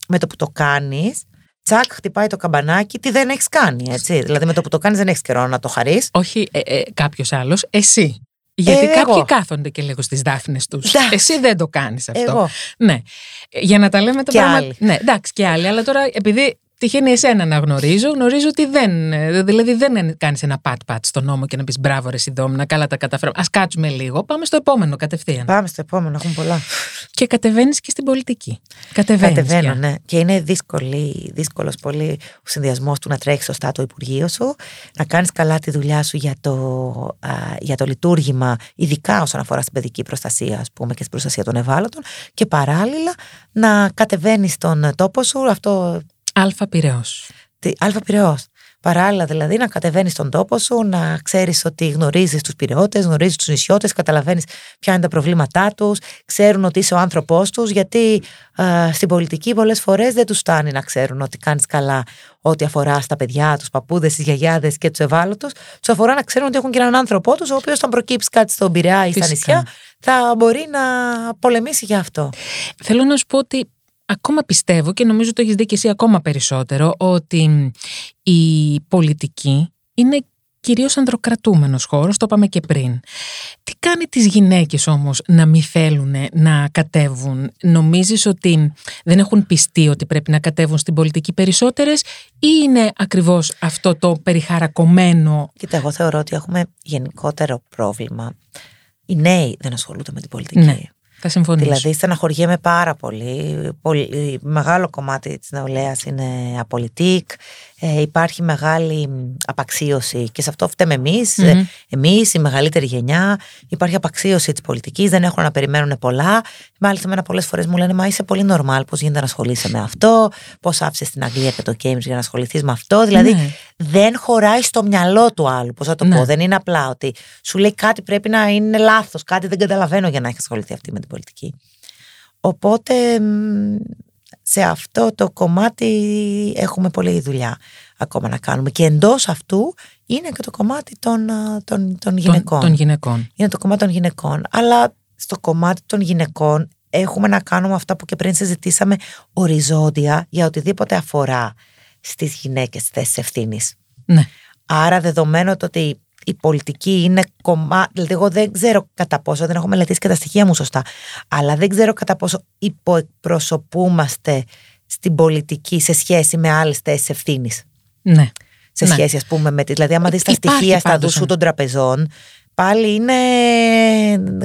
με το που το κάνεις, τσακ, χτυπάει το καμπανάκι, τι δεν έχεις κάνει, έτσι. Δηλαδή με το που το κάνεις δεν έχεις καιρό να το χαρείς. Όχι ε, ε, κάποιος άλλος, εσύ. Γιατί ε, κάποιοι κάθονται και λίγο στις δάφνες τους. Εσύ δεν το κάνεις αυτό. Εγώ. Ναι. Για να τα λέμε το πράγμα. Ναι, εντάξει, και άλλοι. Αλλά τώρα επειδή Τυχαίνει εσένα να γνωρίζω. Γνωρίζω ότι δεν. Δηλαδή δεν κάνεις ένα πατ-πατ στον νόμο και να πεις μπράβο, ρε Σιδόμνα, καλά τα καταφέραμε. Α κάτσουμε λίγο. Πάμε στο επόμενο κατευθείαν. Πάμε στο επόμενο, έχουμε πολλά. Και κατεβαίνεις και στην πολιτική. Κατεβαίνεις Κατεβαίνω, ναι. Και είναι δύσκολος πολύ ο συνδυασμός του να τρέχεις σωστά το Υπουργείο σου, να κάνεις καλά τη δουλειά σου για το, α, για το λειτουργήμα, ειδικά όσον αφορά στην παιδική προστασία, ας πούμε, και στην προστασία των ευάλωτων, και παράλληλα να κατεβαίνεις στον τόπο σου. Αυτό Αλφα Πυραιός. Τι, Αλφα Πυραιός. Παράλληλα δηλαδή να κατεβαίνεις στον τόπο σου, να ξέρεις ότι γνωρίζεις τους πυρεώτε, γνωρίζεις τους νησιώτες, καταλαβαίνεις ποια είναι τα προβλήματά τους, ξέρουν ότι είσαι ο άνθρωπός τους, γιατί ε, στην πολιτική πολλές φορές δεν τους φτάνει να ξέρουν ότι κάνεις καλά ό,τι αφορά στα παιδιά, τους παππούδες, τις γιαγιάδες και τους ευάλωτους. Τους αφορά να ξέρουν ότι έχουν και έναν άνθρωπό τους, ο οποίος, όταν προκύψει κάτι στον Πειραιά ή στα νησιά, θα μπορεί να πολεμήσει για αυτό. Θέλω να σου πω ότι ακόμα πιστεύω και νομίζω το έχεις δει και εσύ ακόμα περισσότερο ότι η πολιτική είναι κυρίως ανδροκρατούμενος χώρος, το είπαμε και πριν. Τι κάνει τις γυναίκες όμως να μην θέλουν να κατέβουν; Νομίζεις ότι δεν έχουν πιστεί ότι πρέπει να κατέβουν στην πολιτική περισσότερες ή είναι ακριβώς αυτό το περιχαρακωμένο; Κοίτα, εγώ θεωρώ ότι έχουμε γενικότερο πρόβλημα. Οι νέοι δεν ασχολούνται με την πολιτική. Ναι. Θα συμφωνήσω. Δηλαδή, στεναχωριέμαι πάρα πολύ. πολύ μεγάλο κομμάτι της νεολαίας είναι απολυτικ. Ε, υπάρχει μεγάλη απαξίωση και σε αυτό φταίμε εμείς. Μμμ. Εμείς, η μεγαλύτερη γενιά. Υπάρχει απαξίωση της πολιτικής, δεν έχουν να περιμένουν πολλά. Μάλιστα, εμένα πολλές φορές μου λένε Μα είσαι πολύ normal, πώς γίνεται να ασχολείσαι με αυτό, πώς άφησες την Αγγλία και το Cambridge για να ασχοληθείς με αυτό. Δηλαδή, Ναι. δεν χωράει στο μυαλό του άλλου. Πώς θα το Ναι. πω, δεν είναι απλά ότι σου λέει κάτι πρέπει να είναι λάθος, κάτι δεν καταλαβαίνω για να έχει ασχοληθεί αυτή με την πολιτική. Οπότε μ, σε αυτό το κομμάτι έχουμε πολλή δουλειά ακόμα να κάνουμε. Και εντός αυτού είναι και το κομμάτι των, α, των, των γυναικών. Των, των γυναικών. Είναι το κομμάτι των γυναικών. Αλλά στο κομμάτι των γυναικών έχουμε να κάνουμε αυτά που και πριν συζητήσαμε οριζόντια για οτιδήποτε αφορά στις γυναίκες στις θέσεις ευθύνης. Ναι. Άρα δεδομένου το ότι η πολιτική είναι κομμάτι, δηλαδή εγώ δεν ξέρω κατά πόσο, δεν έχω μελετήσει και τα στοιχεία μου σωστά, αλλά δεν ξέρω κατά πόσο υποεκπροσωπούμαστε στην πολιτική σε σχέση με άλλες θέσεις ευθύνης. Ναι. Σε Ναι. σχέση, ας πούμε, με τη. Δηλαδή, άμα δεις τα Υπάρχει στοιχεία στα πάντως, δουσού ναι. των τραπεζών, πάλι είναι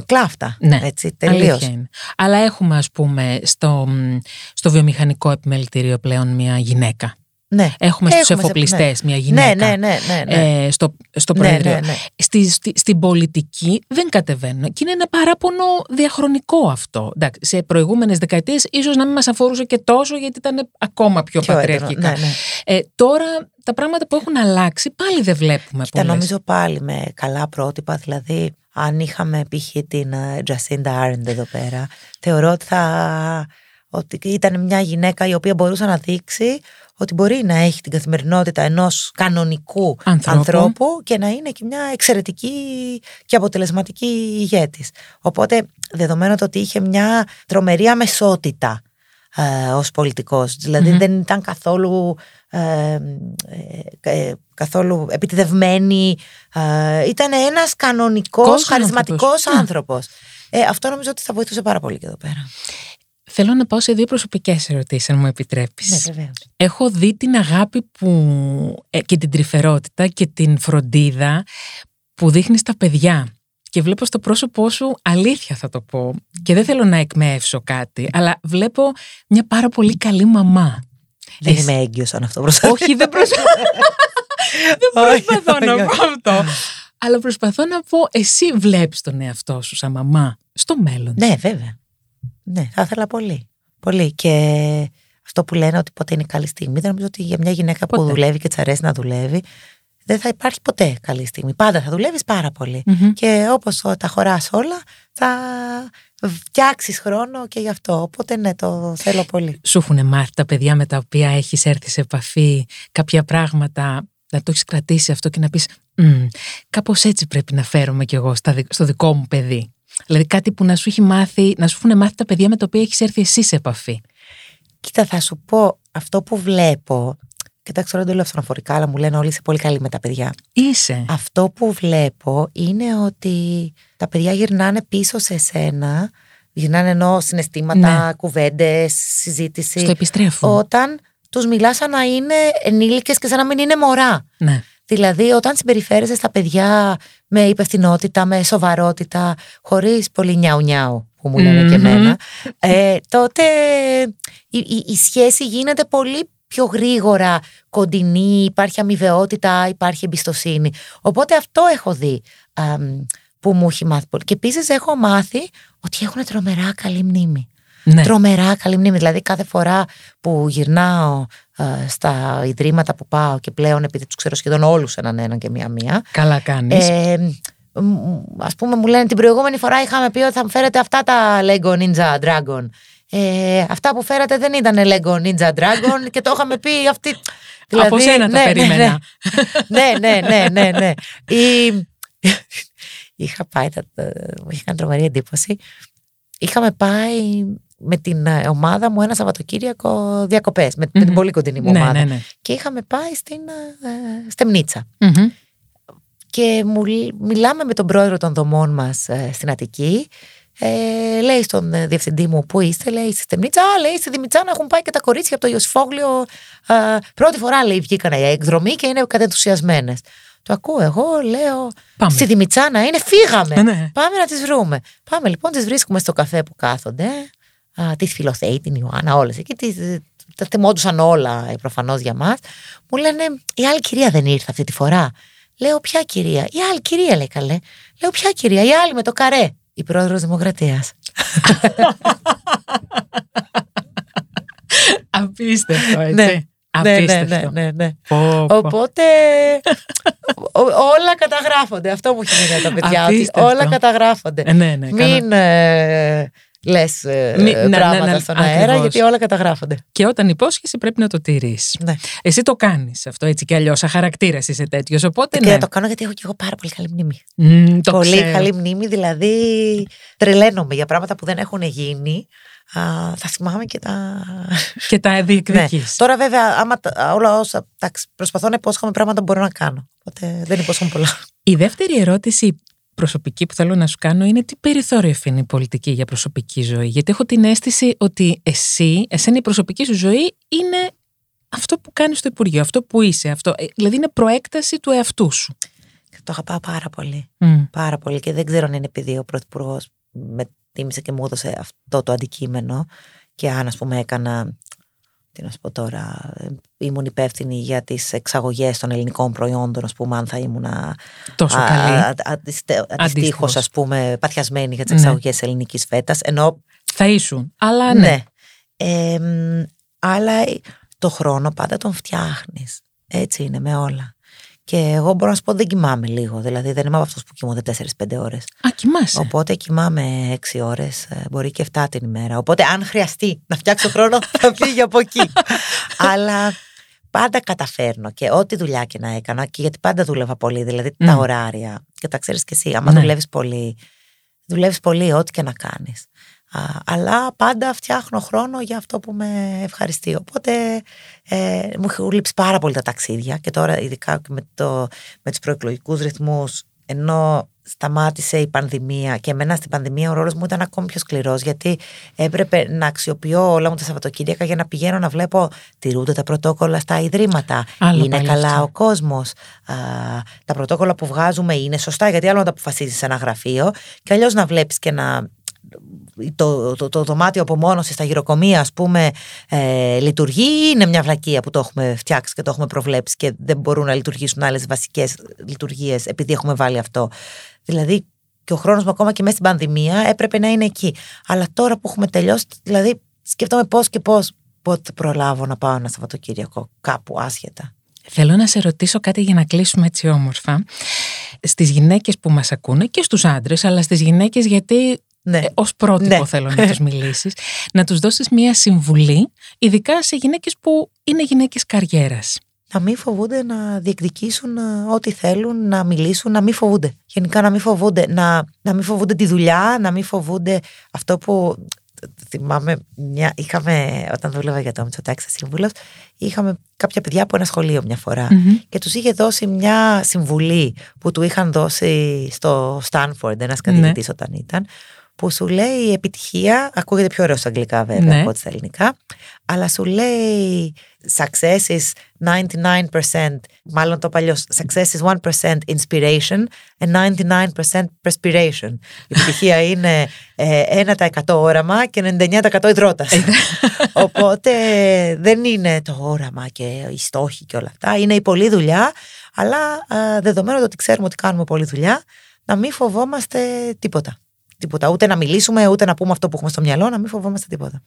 κλάφτα. Ναι. Έτσι, τελείως. Αλήθεια είναι. Αλλά έχουμε, ας πούμε, στο, μ, στο βιομηχανικό επιμελητήριο πλέον μια γυναίκα. Ναι. Έχουμε στους Έχουμε σε- εφοπλιστές μια Ναι, γυναίκα. ναι, ναι, ναι. ναι. Ε, στο, στο Ναι, Προεδρείο. ναι, ναι. Στη, στη- στην πολιτική δεν κατεβαίνουν. Και είναι ένα παράπονο διαχρονικό αυτό. Εντάξει, σε προηγούμενες δεκαετίες ίσως να μην μας αφορούσε και τόσο γιατί ήταν ακόμα πιο, Πιο έντονο, πατριαρχικά. ναι, ναι. Ε, τώρα τα πράγματα που έχουν αλλάξει πάλι δεν βλέπουμε Κοίτα, πολλές. νομίζω πάλι με καλά πρότυπα, δηλαδή αν είχαμε π.χ. την ε, Jacinda Arendt εδώ πέρα, θεωρώ ότι θα ότι ήταν μια γυναίκα η οποία μπορούσε να δείξει ότι μπορεί να έχει την καθημερινότητα ενός κανονικού Ανθρώπου. ανθρώπου, και να είναι και μια εξαιρετική και αποτελεσματική ηγέτης. Οπότε, δεδομένου το ότι είχε μια τρομερή αμεσότητα ε, ως πολιτικός, δηλαδή Μμμ. δεν ήταν καθόλου ε, ε, ε, καθόλου επιτιδευμένη. Ε, ήταν ένας κανονικός, Κος χαρισματικός άνθρωπος. Ναι. άνθρωπος. Ε, αυτό νομίζω ότι θα βοηθούσε πάρα πολύ και εδώ πέρα. Θέλω να πάω σε δύο προσωπικές ερωτήσεις, αν μου επιτρέπεις. Ναι, βεβαίως. Έχω δει την αγάπη που, ε, και την τρυφερότητα και την φροντίδα που δείχνεις στα παιδιά. Και βλέπω στο πρόσωπό σου, αλήθεια θα το πω, και δεν θέλω να εκμεύσω κάτι, αλλά βλέπω μια πάρα πολύ καλή μαμά. Δεν Εσύ- είμαι έγκυος σαν αυτό προσωπικά. Όχι, δεν, προσπα... δεν Όχι, προσπαθώ να όχι. πω αυτό. Αλλά προσπαθώ να πω, εσύ βλέπεις τον εαυτό σου σαν μαμά στο μέλλον. Ναι, βέβαια. Ναι, θα ήθελα πολύ. Πολύ. Και αυτό που λένε ότι ποτέ είναι καλή στιγμή, δεν νομίζω ότι για μια γυναίκα που Ποτέ. δουλεύει και της αρέσει να δουλεύει, δεν θα υπάρχει ποτέ καλή στιγμή. Πάντα θα δουλεύεις πάρα πολύ. Μμμ. Και όπως τα χωράς όλα, θα φτιάξεις χρόνο και γι' αυτό. Οπότε ναι, το θέλω πολύ. Σου έχουν μάθει τα παιδιά με τα οποία έχεις έρθει σε επαφή κάποια πράγματα, να το έχεις κρατήσει αυτό και να πεις «Μμ, κάπως έτσι πρέπει να φέρομαι κι εγώ στα δι- στο δικό μου παιδί». Δηλαδή κάτι που να σου, έχει μάθει, να σου έχουν μάθει τα παιδιά με τα οποία έχεις έρθει εσύ σε επαφή. Κοίτα, θα σου πω αυτό που βλέπω. Κοιτάξτε, τώρα δεν το λέω αυτονοφορικά, αλλά μου λένε όλοι είσαι πολύ καλή με τα παιδιά. Είσαι. Αυτό που βλέπω είναι ότι τα παιδιά γυρνάνε πίσω σε σένα, γυρνάνε ενώ συναισθήματα, Ναι. κουβέντες, συζήτηση, Στο επιστρέφουν. όταν τους μιλάς σαν να είναι ενήλικες και σαν να μην είναι μωρά. Ναι. Δηλαδή, όταν συμπεριφέρεσαι στα παιδιά με υπευθυνότητα, με σοβαρότητα, χωρίς πολύ νιάου νιάου που μου λένε και Μμμ. εμένα, ε, τότε η, η- η σχέση γίνεται πολύ πιο γρήγορα κοντινή, υπάρχει αμοιβαιότητα, υπάρχει εμπιστοσύνη. Οπότε αυτό έχω δει αμ, που μου έχει μάθει πολύ. Και επίσης έχω μάθει ότι έχουν τρομερά καλή μνήμη. ναι. Τρομερά καλή μνήμη. Δηλαδή, κάθε φορά που γυρνάω ε, στα ιδρύματα που πάω και πλέον, επειδή τους ξέρω σχεδόν όλους έναν έναν και μία-μία. Καλά κάνεις. Ε, Α πούμε, μου λένε την προηγούμενη φορά είχαμε πει ότι θα μου φέρετε αυτά τα Lego Ninja Dragon. Ε, αυτά που φέρατε δεν ήταν Lego Ninja Dragon και το είχαμε πει αυτή. Από σένα τα ναι, ναι, περίμενα. ναι, ναι, ναι, ναι, ναι. Ή- Είχα πάει, τα- τα- μου είχε κάνει τρομερή εντύπωση. Είχαμε πάει με την ε, ομάδα μου ένα Σαββατοκύριακο διακοπές, με, με την Μμμ. πολύ κοντινή μου ναι, ομάδα. ναι, ναι. Και είχαμε πάει στην ε, ε, Στεμνίτσα. Μμμ. Και μου, λ- μιλάμε με τον πρόεδρο των δομών μας ε, στην Αττική. Ε, λέει στον ε, διευθυντή μου, Πού είστε, λέει στη Στεμνίτσα. Α, λέει στη Δημητσάνα έχουν πάει και τα κορίτσια από το Ιωσφόγλιο. Ε, πρώτη φορά, λέει, βγήκαν για εκδρομή και είναι κατενθουσιασμένε. Το ακούω εγώ, λέω. Πάμε. Στη Δημητσάνα είναι, φύγαμε. Ε, ναι. Πάμε να τις βρούμε. Πάμε λοιπόν, τις βρίσκουμε στο καφέ που κάθονται. Της Φιλοθέη, την Ιωάννα, όλες εκεί. Τις, τα θυμόντουσαν όλα προφανώς για μας. Μου λένε, η άλλη κυρία δεν ήρθε αυτή τη φορά. Λέω, ποια κυρία; Η άλλη κυρία λέει καλέ. Λέω, ποια κυρία; Η άλλη με το καρέ. Η πρόεδρος Δημοκρατίας. Απίστευτο, έτσι. Ναι. Ναι, ναι, Απίστευτο. ναι, ναι, ναι. Πω, πω. Οπότε ο- όλα καταγράφονται. Αυτό μου έχει μείνει από τα παιδιά. Ότι Απίστευτο. όλα καταγράφονται. Ε, ναι, ναι, καλά. Μην ε, λες Μη- ναι, ναι, πράγματα ναι, στον αέρα, ακριβώς. γιατί όλα καταγράφονται. Και όταν υπόσχεσαι πρέπει να το τηρείς. Ναι. Εσύ το κάνεις αυτό έτσι κι αλλιώς. Αχαρακτήρα είσαι τέτοιος. Οπότε Και ναι. το κάνω γιατί έχω και εγώ πάρα πολύ καλή μνήμη. Μμ, το πολύ ξέρω. καλή μνήμη, δηλαδή τρελαίνομαι για πράγματα που δεν έχουν γίνει. Α, θα θυμάμαι και τα. Και τα Ναι. διεκδικείς. Τώρα, βέβαια, άμα τα- όλα όσα. εντάξει, προσπαθώ να υπόσχομαι πράγματα που μπορώ να κάνω. Οπότε δεν υπόσχομαι πολλά. Η δεύτερη ερώτηση προσωπική που θέλω να σου κάνω είναι τι περιθώριο αφήνει η πολιτική για προσωπική ζωή. Γιατί έχω την αίσθηση ότι εσύ, εσένα η προσωπική σου ζωή είναι αυτό που κάνεις στο Υπουργείο, αυτό που είσαι. Αυτό, ε, δηλαδή είναι προέκταση του εαυτού σου. Το αγαπάω πάρα πολύ. Μμ. Πάρα πολύ και δεν ξέρω αν είναι επειδή ο Πρωθυπουργός με τίμησε και μου έδωσε αυτό το αντικείμενο και αν ας πούμε έκανα τι να σου πω τώρα, ε, ήμουν υπεύθυνη για τις εξαγωγές των ελληνικών προϊόντων, ας πούμε, αν θα ήμουν Τόσο καλή. αντιστοίχως, ας πούμε, παθιασμένη για τις Ναι. εξαγωγές ελληνικής φέτας, ενώ Θα ήσουν. Αλλά ναι. ναι. Ε, μ, αλλά το χρόνο πάντα τον φτιάχνεις. Έτσι είναι με όλα. Και εγώ μπορώ να σου πω δεν κοιμάμαι λίγο. Δηλαδή δεν είμαι από αυτούς που κοιμούνται 4-5 ώρες. Α, κοιμάσαι. Οπότε κοιμάμαι 6 ώρες, μπορεί και 7 την ημέρα. Οπότε αν χρειαστεί να φτιάξω χρόνο, θα φύγει από εκεί. Αλλά πάντα καταφέρνω και ό,τι δουλειά και να έκανα, και γιατί πάντα δούλευα πολύ, δηλαδή τα Μμ. ωράρια. Και τα ξέρεις και εσύ, άμα Ναι. δουλεύεις πολύ, δουλεύεις πολύ, ό,τι και να κάνεις. Αλλά πάντα φτιάχνω χρόνο για αυτό που με ευχαριστεί. Οπότε ε, μου έχουν λείψει πάρα πολύ τα ταξίδια και τώρα ειδικά και με, το, με τους προεκλογικούς ρυθμούς ενώ σταμάτησε η πανδημία και εμένα στην πανδημία ο ρόλος μου ήταν ακόμη πιο σκληρός γιατί έπρεπε να αξιοποιώ όλα μου τα Σαββατοκύριακα για να πηγαίνω να βλέπω τηρούνται τα πρωτόκολλα στα ιδρύματα. Άλλο είναι πάλι καλά αυτό. ο κόσμος. Α, τα πρωτόκολλα που βγάζουμε είναι σωστά γιατί άλλο να τα αποφασίζεις σε ένα γραφείο και αλλιώς να βλέπεις και να το, το, το, δωμάτιο απομόνωσης στα γυροκομεία, ας πούμε, ε, λειτουργεί ή είναι μια βλακεία που το έχουμε φτιάξει και το έχουμε προβλέψει και δεν μπορούν να λειτουργήσουν άλλες βασικές λειτουργίες επειδή έχουμε βάλει αυτό. Δηλαδή, και ο χρόνος μου ακόμα και μέσα στην πανδημία έπρεπε να είναι εκεί. Αλλά τώρα που έχουμε τελειώσει, δηλαδή, σκέφτομαι πώς και πώς πότε θα προλάβω να πάω ένα Σαββατοκύριακο κάπου άσχετα. Θέλω να σε ρωτήσω κάτι για να κλείσουμε έτσι όμορφα. Στις γυναίκες που μας ακούνε και στους άντρες, αλλά στις γυναίκες γιατί Ναι. ε, ως πρότυπο Ναι. θέλω να τους μιλήσεις, να τους δώσεις μία συμβουλή, ειδικά σε γυναίκες που είναι γυναίκες καριέρας. να μην φοβούνται να διεκδικήσουν ε, ό,τι θέλουν, να μιλήσουν, να μην φοβούνται. Γενικά να μην φοβούνται, να, να μην φοβούνται τη δουλειά, να μην φοβούνται αυτό που θυμάμαι, μια, είχαμε, όταν δούλευα για το Μητσοτάκη σύμβουλο, είχαμε κάποια παιδιά από ένα σχολείο μια φορά Μμμ. και τους είχε δώσει μια συμβουλή που του είχαν δώσει στο Στάνφορντ ένας καθηγητής όταν ήταν που σου λέει η επιτυχία, ακούγεται πιο ωραίο στα αγγλικά βέβαια Ναι. από ό,τι στα ελληνικά, αλλά σου λέει success is 99%, μάλλον το παλιό, success is 1% inspiration and 99% perspiration. Η επιτυχία είναι ε, 1% όραμα και 99% υδρότας. Οπότε δεν είναι το όραμα και οι στόχοι και όλα αυτά, είναι η πολλή δουλειά, αλλά α, δεδομένου ότι ξέρουμε ότι κάνουμε πολλή δουλειά, να μην φοβόμαστε τίποτα. Τίποτα. Ούτε να μιλήσουμε, ούτε να πούμε αυτό που έχουμε στο μυαλό, να μην φοβόμαστε τίποτα.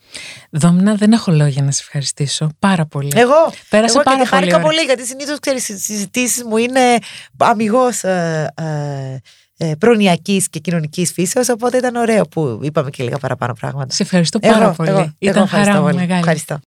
Δόμνα, δεν έχω λόγια να σε ευχαριστήσω πάρα πολύ. Εγώ, Πέρασε εγώ πάρα και πολύ χάρηκα ωραία. πολύ, γιατί συνήθως ξέρεις, οι συζητήσεις μου είναι αμυγός ε, ε, ε, προνοιακή και κοινωνικής φύσεως. Οπότε ήταν ωραίο που είπαμε και λίγα παραπάνω πράγματα. Σε ευχαριστώ πάρα Εγώ, πολύ. εγώ, εγώ Ήταν ευχαριστώ χαρά μου πολύ. μεγάλη. Ευχαριστώ.